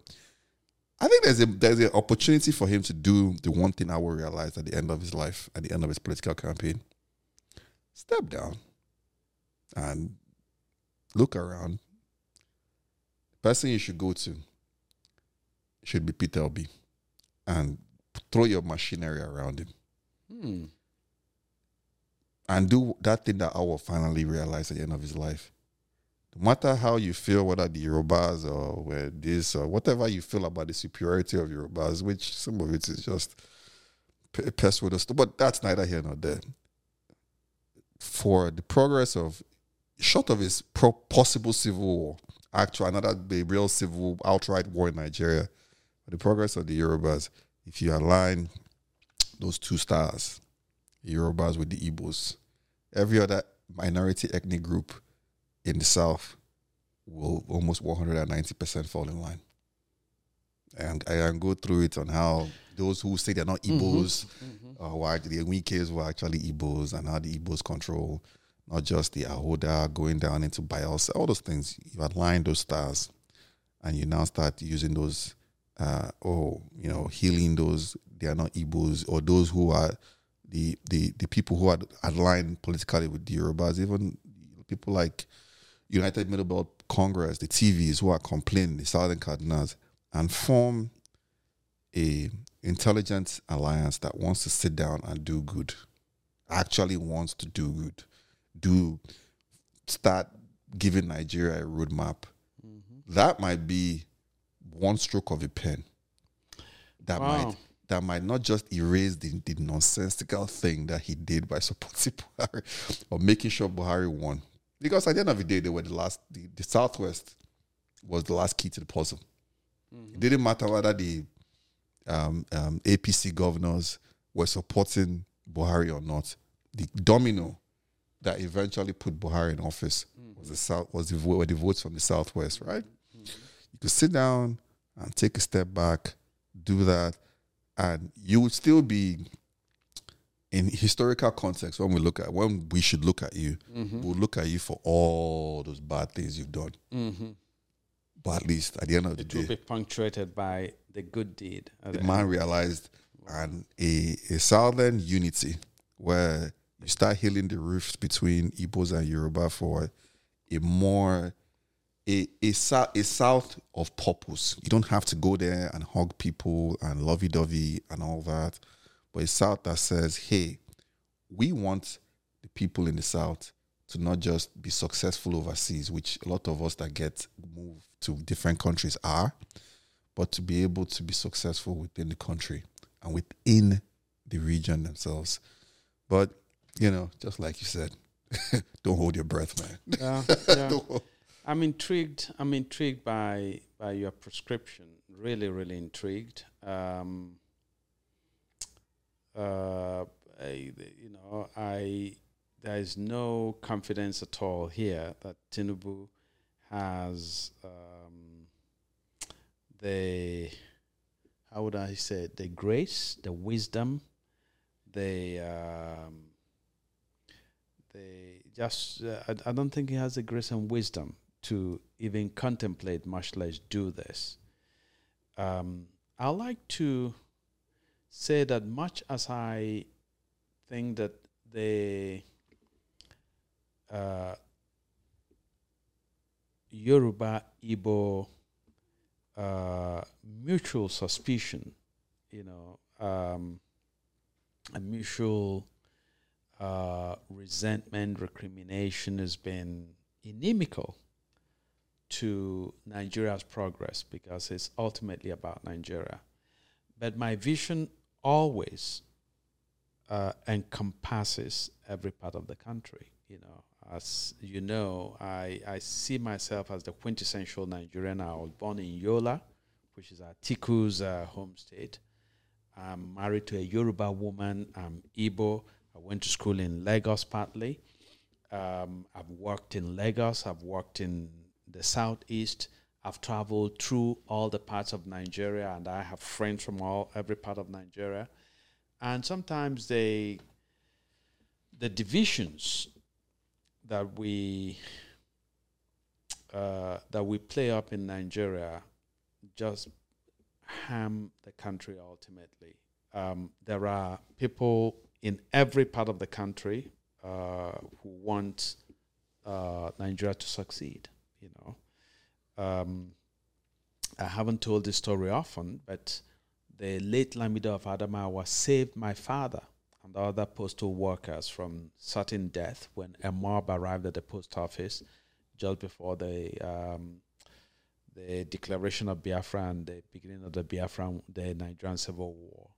I think there's a there's an opportunity for him to do the one thing I will realize at the end of his life, at the end of his political campaign. Step down and look around. The person you should go to should be Peter Obi and throw your machinery around him Hmm. and do that thing that I will finally realize at the end of his life. No matter how you feel, whether the Yorubas or where this or whatever you feel about the superiority of Yorubas, which some of it is just p- pest with us, but that's neither here nor there. For the progress of, short of his pro- possible civil war, actual another real civil outright war in Nigeria, for the progress of the Yorubas, if you align those two stars, Yorubas with the Igbos. Every other minority ethnic group in the South will almost 190% fall in line. And I can go through it on how those who say they're not Igbos, uh, why the Wikis were actually Igbos, and how the Igbos control not just the Ahoada going down into Bayelsa, all those things. You align those stars, and you now start using those, uh, oh, you know, healing those they are not Igbos or those who are the the the people who are aligned politically with the Yorubas, even people like United Middle Belt Congress, the Tivs who are complaining, the Southern Cardinals, and form a intelligent alliance that wants to sit down and do good, actually wants to do good, do start giving Nigeria a roadmap. That might be one stroke of a pen. That Wow. might that might not just erase the, the nonsensical thing that he did by supporting [LAUGHS] Buhari or making sure Buhari won. Because at the end of the day, they were the last, the, the Southwest was the last key to the puzzle. It didn't matter whether the um, um, APC governors were supporting Buhari or not. The domino that eventually put Buhari in office was the South was the, were the votes from the Southwest, right? You could sit down and take a step back, do that, and you would still be in historical context when we look at when we should look at you. We'll look at you for all those bad things you've done. Mm-hmm. But at least at the end of the day, It will be punctuated by the good deed. the the man end. realized and a, a southern unity where you start healing the rifts between Igbos and Yoruba for a more a a, a south of purpose. You don't have to go there and hug people and lovey dovey and all that, but a south that says, "Hey, we want the people in the south to not just be successful overseas, which a lot of us that get moved to different countries are, but to be able to be successful within the country and within the region themselves. But you know, just like you said, [LAUGHS] don't hold your breath, man. Yeah, [LAUGHS] yeah. I'm intrigued. I'm intrigued by by your prescription. Really, really intrigued. Um, uh, I, you know, I there is no confidence at all here that Tinubu has um, the how would I say it, the grace, the wisdom, the um, the just uh, I, I don't think he has the grace and wisdom to even contemplate, much less do this. Um, I like to say that much as I think that the uh, Yoruba Igbo uh, mutual suspicion, you know, um, a mutual uh, resentment, recrimination has been inimical to Nigeria's progress because it's ultimately about Nigeria. But my vision always uh, encompasses every part of the country. You know, as you know, I, I see myself as the quintessential Nigerian. I was born in Yola, which is Atiku's uh, home state. I'm married to a Yoruba woman. I'm Igbo. I went to school in Lagos partly. Um, I've worked in Lagos. I've worked in the southeast. I've traveled through all the parts of Nigeria, and I have friends from all every part of Nigeria. And sometimes they, the divisions that we uh, that we play up in Nigeria, just harm the country ultimately. Um, there are people in every part of the country uh, who want uh, Nigeria to succeed. You know, um, I haven't told this story often, but the late Lamido of Adamawa saved my father and the other postal workers from certain death when a mob arrived at the post office just before the um, the declaration of Biafra and the beginning of the Biafra, the Nigerian Civil War.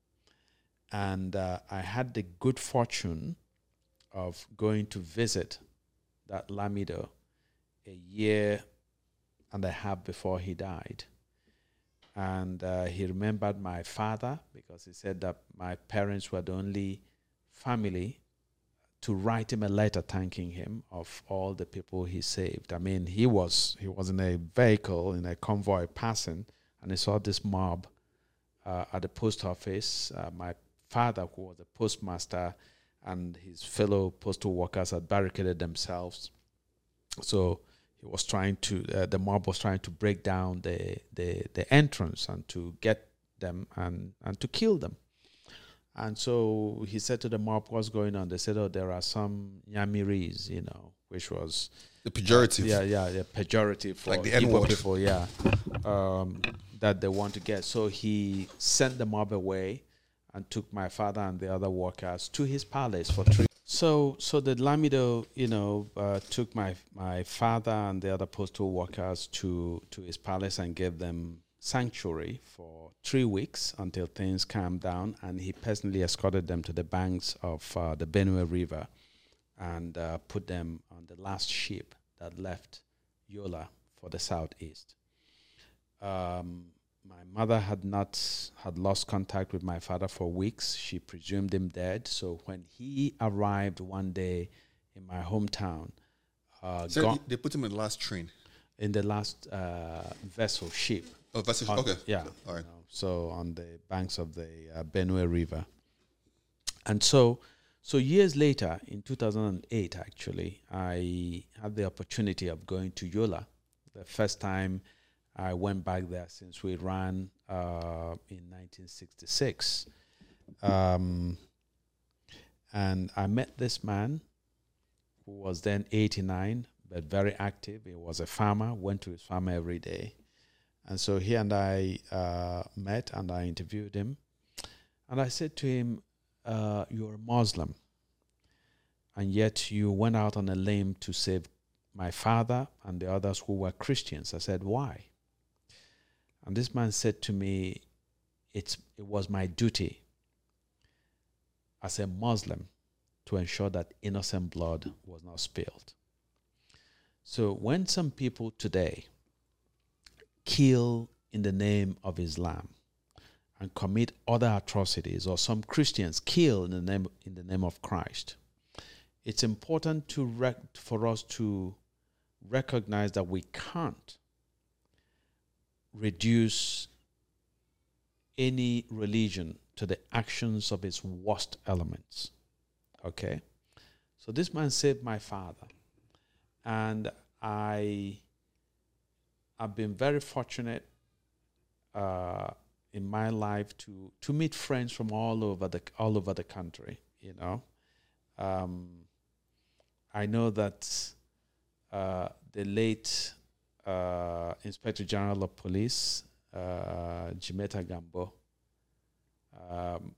And uh, I had the good fortune of going to visit that Lamido a year and a half before he died. And uh, he remembered my father because he said that my parents were the only family to write him a letter thanking him of all the people he saved. I mean, he was he was in a vehicle in a convoy passing, and he saw this mob uh, at the post office. Uh, my father, who was a postmaster, and his fellow postal workers had barricaded themselves. So he was trying to, uh, the mob was trying to break down the, the, the entrance and to get them and, and to kill them. And so he said to the mob, What's going on? They said, Oh, there are some Nyamiris, you know, which was The pejorative. yeah, yeah, yeah, pejorative for Like the N-word. people, yeah, um, that they want to get. So he sent the mob away and took my father and the other workers to his palace for three. So, so the Lamido, you know, uh, took my my father and the other postal workers to to his palace and gave them sanctuary for three weeks until things calmed down, and he personally escorted them to the banks of uh, the Benue River and uh, put them on the last ship that left Yola for the southeast. Um, my mother had not had lost contact with my father for weeks. She presumed him dead. So when he arrived one day in my hometown, uh, So gone, they put him in the last train. in the last uh, vessel ship, Oh, that's on- okay. Yeah. All right. you know, so on the banks of the uh, Benue River. And so, so years later, in 2008, actually, I had the opportunity of going to Yola. The first time I went back there since we ran uh, in 1966. Um, and I met this man who was then 89, but very active. He was a farmer, went to his farm every day. And so he and I uh, met and I interviewed him. And I said to him, uh, You're a Muslim. And yet you went out on a limb to save my father and the others who were Christians. I said, Why? And this man said to me, it's, It was my duty as a Muslim to ensure that innocent blood was not spilled. So when some people today kill in the name of Islam and commit other atrocities, or some Christians kill in the name in the name of Christ, it's important to rec- for us to recognize that we can't reduce any religion to the actions of its worst elements. Okay? So this man saved my father. And I have been very fortunate uh, in my life to to meet friends from all over the all over the country. You know, um, I know that uh, the late uh, Inspector General of Police, uh, Jimeta Gambo, um,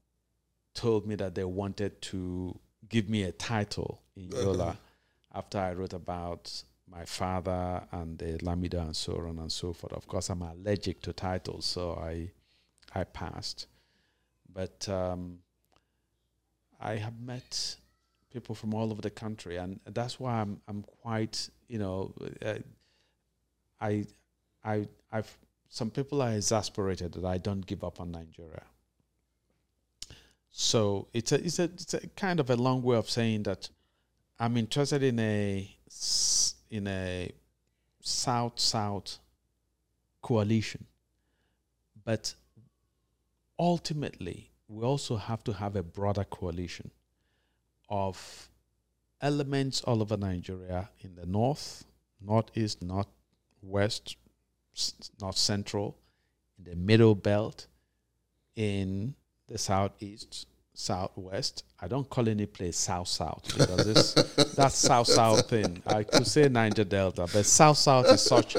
told me that they wanted to give me a title in Yola after I wrote about my father and the Lamido and so on and so forth. Of course, I'm allergic to titles, so I I passed. But um, I have met people from all over the country, and that's why I'm I'm quite you know uh, I I I've some people are exasperated that I don't give up on Nigeria. So it's a it's a it's a kind of a long way of saying that I'm interested in a in a south south coalition, but ultimately we also have to have a broader coalition of elements all over Nigeria in the north, northeast, northwest, s- north central, in the middle belt, in the southeast, southwest. I don't call any place south south because it's [LAUGHS] that south south thing. I could say Niger Delta, but south south is such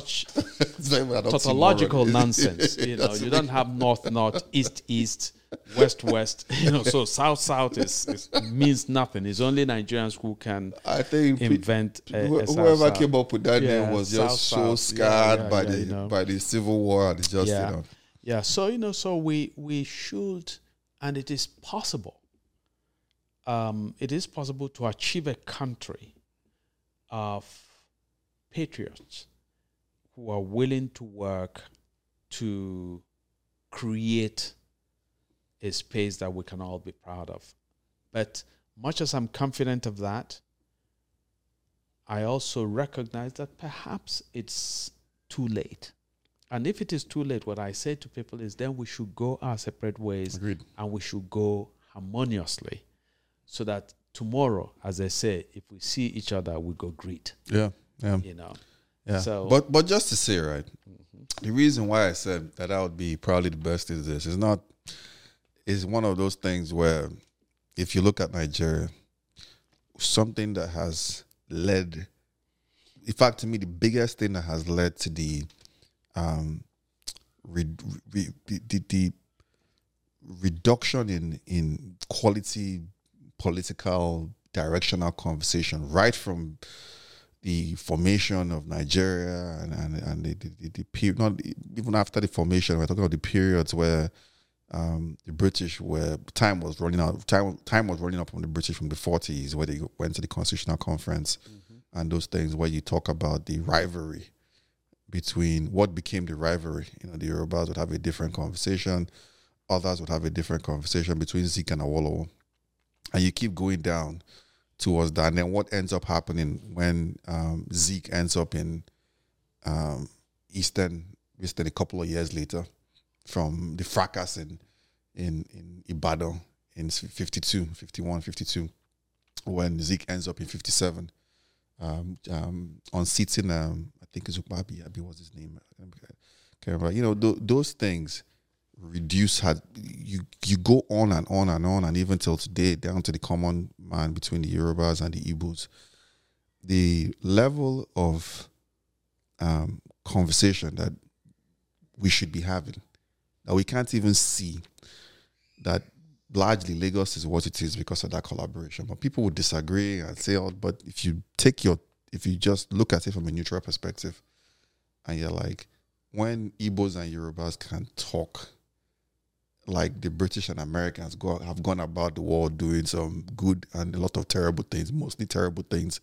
such [LAUGHS] tautological [LAUGHS] nonsense. You know, you don't have north north, east east, west west. [LAUGHS] You know, so south south is, is means nothing. It's only Nigerians who can I think pe- invent a, a whoever south-south. came up with that Yeah, name was just so South-South. Yeah, scarred yeah, by the you know. by the civil war and it's just Yeah. you know Yeah, so you know, so we we should, and it is possible. Um, it is possible to achieve a country of patriots who are willing to work to create a space that we can all be proud of. But much as I'm confident of that, I also recognize that perhaps it's too late. And if it is too late, what I say to people is then we should go our separate ways agreed. and we should go harmoniously so that tomorrow, as I say, if we see each other, we go greet, Yeah. Yeah. you know. Yeah. So- but but just to say, right, the reason why I said that I would be probably the best is this. It's not is one of those things where if you look at Nigeria, something that has led in fact to me the biggest thing that has led to the um re, re, the, the, the reduction in in quality political directional conversation right from the formation of Nigeria and and, and the, the, the, the period, not even after the formation, we're talking about the periods where um, the British were time was running out. Time time was running up on the British from the forties, where they went to the Constitutional Conference and those things, where you talk about the rivalry between what became the rivalry. You know, the Yorubas would have a different conversation, others would have a different conversation between Zik and Awolowo, and you keep going down towards that. And then what ends up happening when um, Zik ends up in um, Eastern, Eastern a couple of years later, from the fracas in in, in Ibadan in 52, 51, 52, when Zik ends up in 57, um, um, on seating, um, I think it's Ubabi, Abi was his name. I can't remember. You know, th- those things reduce had you you go on and on and on and even till today down to the common man between the Yorubas and the Igbos. The level of um, conversation that we should be having that we can't even see that largely Lagos is what it is because of that collaboration. But people would disagree and say, oh, but if you take your if you just look at it from a neutral perspective and you're like, when Igbos and Yorubas can talk like the British and Americans go have gone about the world doing some good and a lot of terrible things, mostly terrible things.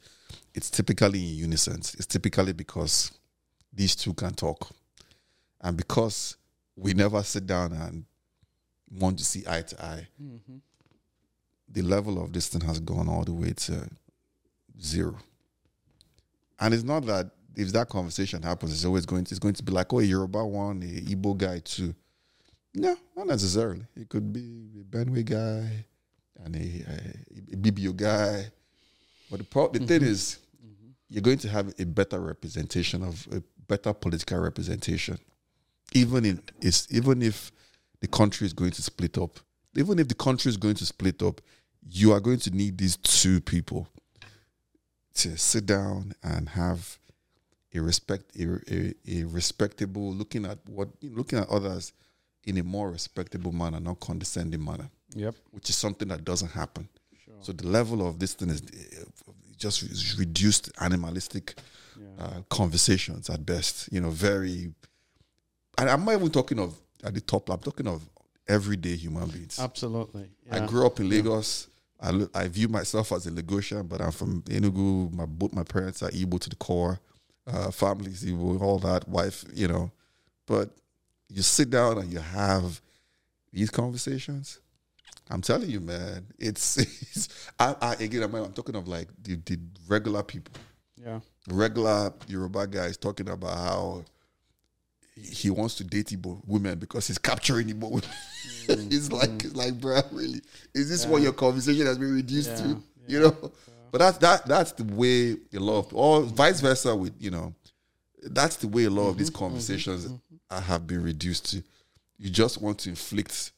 It's typically in unison. It's typically because these two can talk, and because we never sit down and want to see eye to eye, mm-hmm. the level of this thing has gone all the way to zero. And it's not that if that conversation happens, it's always going to it's going to be like, oh, a Yoruba one, a Igbo guy too. No, not necessarily. It could be a Benue guy and a, a, a BBO guy. But the pro- the thing mm-hmm. is, you're going to have a better representation of a better political representation, even in it's even if the country is going to split up. Even if the country is going to split up, you are going to need these two people to sit down and have a respect a, a, a respectable looking at what looking at others in a more respectable manner, not condescending manner, Yep. which is something that doesn't happen. So the level of this thing is uh, just reduced animalistic uh, conversations at best. You know, very. And I'm not even talking of at the top. I'm talking of everyday human beings. Absolutely. I grew up in Lagos. I, lo- I view myself as a Lagosian, but I'm from Enugu. My both my parents are Igbo to the core. Uh, families Igbo, all that. Wife, you know. But you sit down and you have these conversations. I'm telling you, man. It's, [LAUGHS] it's I, I again. I'm, I'm talking of like the, the regular people Yeah. regular Yoruba guys talking about how he wants to date Igbo women because he's capturing Igbo women. Mm-hmm. [LAUGHS] it's like, it's like, bro, really? Is this what your conversation has been reduced Yeah, to? You know? But that's that that's the way a lot of or vice versa with, you know, that's the way a lot of these mm-hmm. Mm-hmm. conversations I have been reduced to. You just want to inflict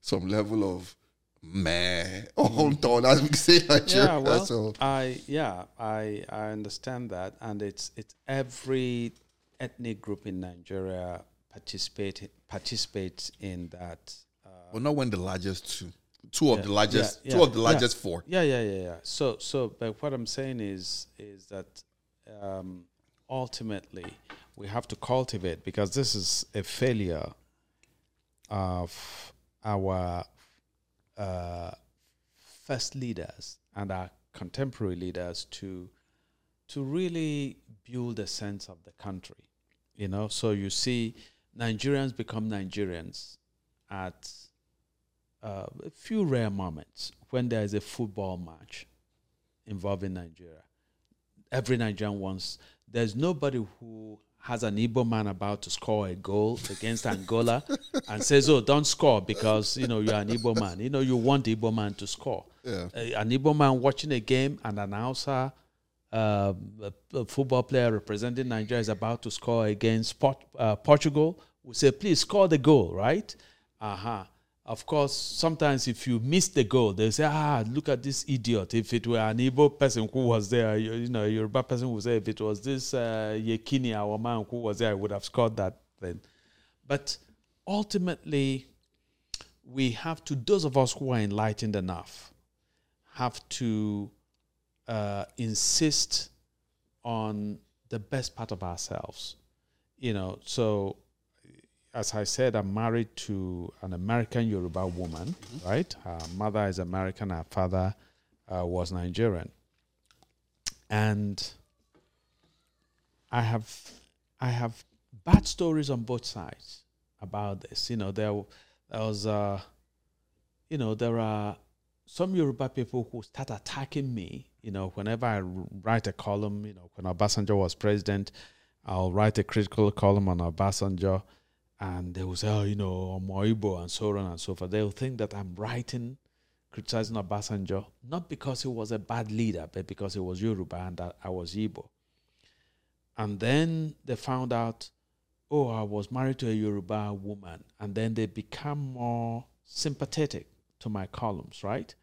some level of meh on Don, as we say Nigeria. yeah well so, i yeah i i understand that and it's it's every ethnic group in nigeria participate participates in that uh, but not when the largest two, two of the largest, yeah, two of the yeah. largest four. yeah yeah yeah yeah so so but what i'm saying is is that um ultimately we have to cultivate because this is a failure of our uh, first leaders and our contemporary leaders to to really build a sense of the country. You know, so you see Nigerians become Nigerians at uh, a few rare moments when there is a football match involving Nigeria. Every Nigerian wants. There's nobody who has an Igbo man about to score a goal against Angola and says, "Oh, don't score because you know you're an Igbo man. You know you want the Igbo man to score." Yeah. A- an Igbo man watching a game and an announcer, uh, football player representing Nigeria is about to score against Port, uh, Portugal. We say, "Please score the goal," right? Uh huh. Of course, sometimes if you miss the goal, they say, "Ah, look at this idiot." If it were an Igbo person who was there, you, you know, a Yoruba person would say, "If it was this uh, Yekini, our man who was there, I would have scored that thing." But ultimately, we have to, those of us who are enlightened enough, have to uh, insist on the best part of ourselves. You know, so as I said, I'm married to an American Yoruba woman, right? Her mother is American, her father uh, was Nigerian. And I have I have bad stories on both sides about this. You know, there, there was uh, you know, there are some Yoruba people who start attacking me. You know, whenever I write a column, you know, when Obasanjo was president, I'll write a critical column on Obasanjo, and they will say, oh, you know, Omoibo and so on and so forth. They'll think that I'm writing, criticizing Obasanjo, not because he was a bad leader, but because he was Yoruba and that I was Igbo. And then they found out, oh, I was married to a Yoruba woman. And then they become more sympathetic to my columns, right?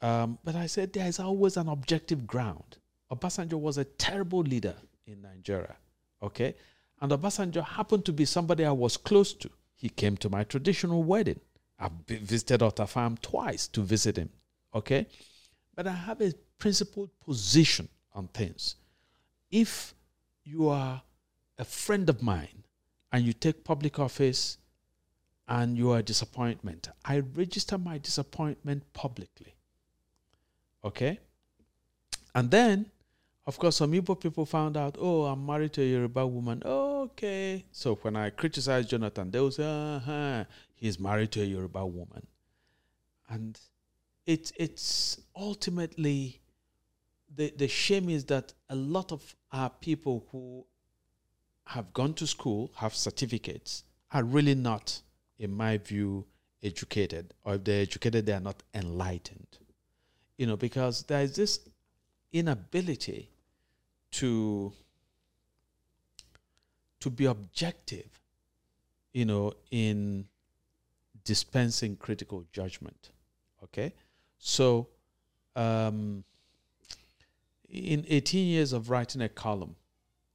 Um, but I said there is always an objective ground. Obasanjo was a terrible leader in Nigeria, okay? And Obasanjo happened to be somebody I was close to. He came to my traditional wedding. I've visited Otta Farm twice to visit him, okay? But I have a principled position on things. If you are a friend of mine and you take public office and you are a disappointment, I register my disappointment publicly. Okay? And then, of course, some Igbo people found out, oh, I'm married to a Yoruba woman. Oh, okay. So when I criticize Jonathan, they will say, uh-huh, he's married to a Yoruba woman. And it, it's ultimately, the, the shame is that a lot of our people who have gone to school, have certificates, are really not, in my view, educated. Or if they're educated, they are not enlightened. You know, because there is this inability to to be objective, you know, in dispensing critical judgment. Okay, so um, in 18 years of writing a column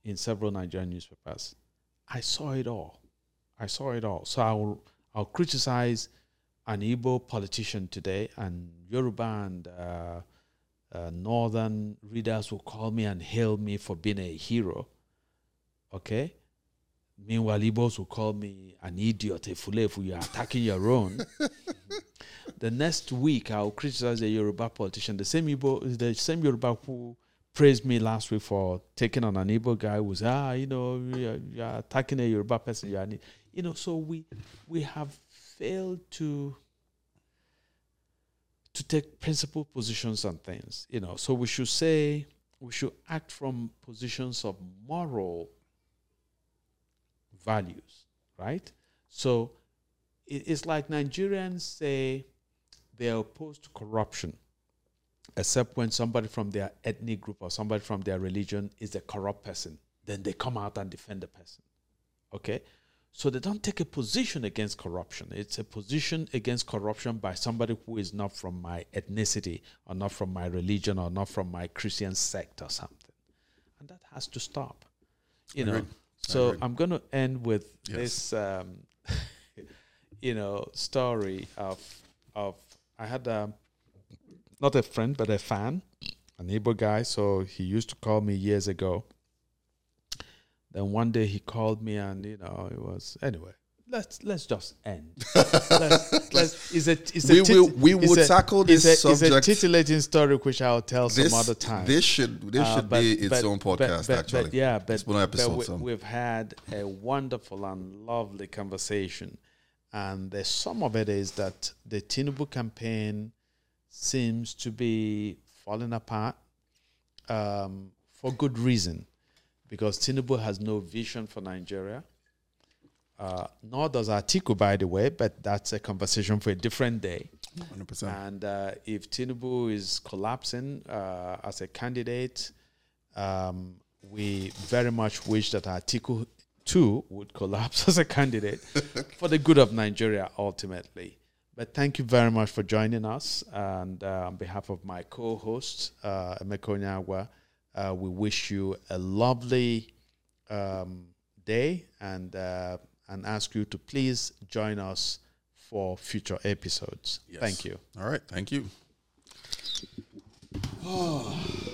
in several Nigerian newspapers, I saw it all. I saw it all. So I'll I'll criticize an Igbo politician today, and Yoruba and uh, uh, northern readers will call me and hail me for being a hero. Okay. Meanwhile, Igbos will call me an idiot, a fulefu, you're attacking your own. [LAUGHS] the next week, I'll criticize a Yoruba politician, the same Igbo, the same Yoruba who praised me last week for taking on an Igbo guy who was, ah, you know, you're, you're attacking a Yoruba person. You're an, you know, so we we have failed to to take principled positions on things. You know, so we should say we should act from positions of moral values, right? So it's like Nigerians say they're opposed to corruption, except when somebody from their ethnic group or somebody from their religion is a corrupt person. then they come out and defend the person. Okay? So they don't take a position against corruption. It's a position against corruption by somebody who is not from my ethnicity or not from my religion or not from my Christian sect or something. And that has to stop. You know. So I'm going to end with Yes. this um, [LAUGHS] you know, story of of I had a not a friend but a fan, an Igbo guy. So he used to call me years ago. Then one day he called me and you know it was anyway. Let's let's just end. [LAUGHS] let's, let's, it's a, it's a We tit- will- we will a- tackle it's this a, It's a titillating story which I'll tell This, some other time. this should this Uh, should but- be its but- own podcast. but- actually, yeah, but, It's one episode. we, so. we've had a wonderful and lovely conversation, and the sum of it is that the Tinubu campaign seems to be falling apart um, for good reason, because Tinubu has no vision for Nigeria. Uh, nor does Atiku, by the way, but that's a conversation for a different day. 100%. And uh, if Tinubu is collapsing uh, as a candidate, um, we very much wish that Atiku too would collapse [LAUGHS] as a candidate [LAUGHS] for the good of Nigeria ultimately. But thank you very much for joining us. And uh, on behalf of my co host, uh, Emeka Onyeagwa, uh, we wish you a lovely um, day and, uh, and ask you to please join us for future episodes. Yes. Thank you. All right. Thank you. [SIGHS] [SIGHS]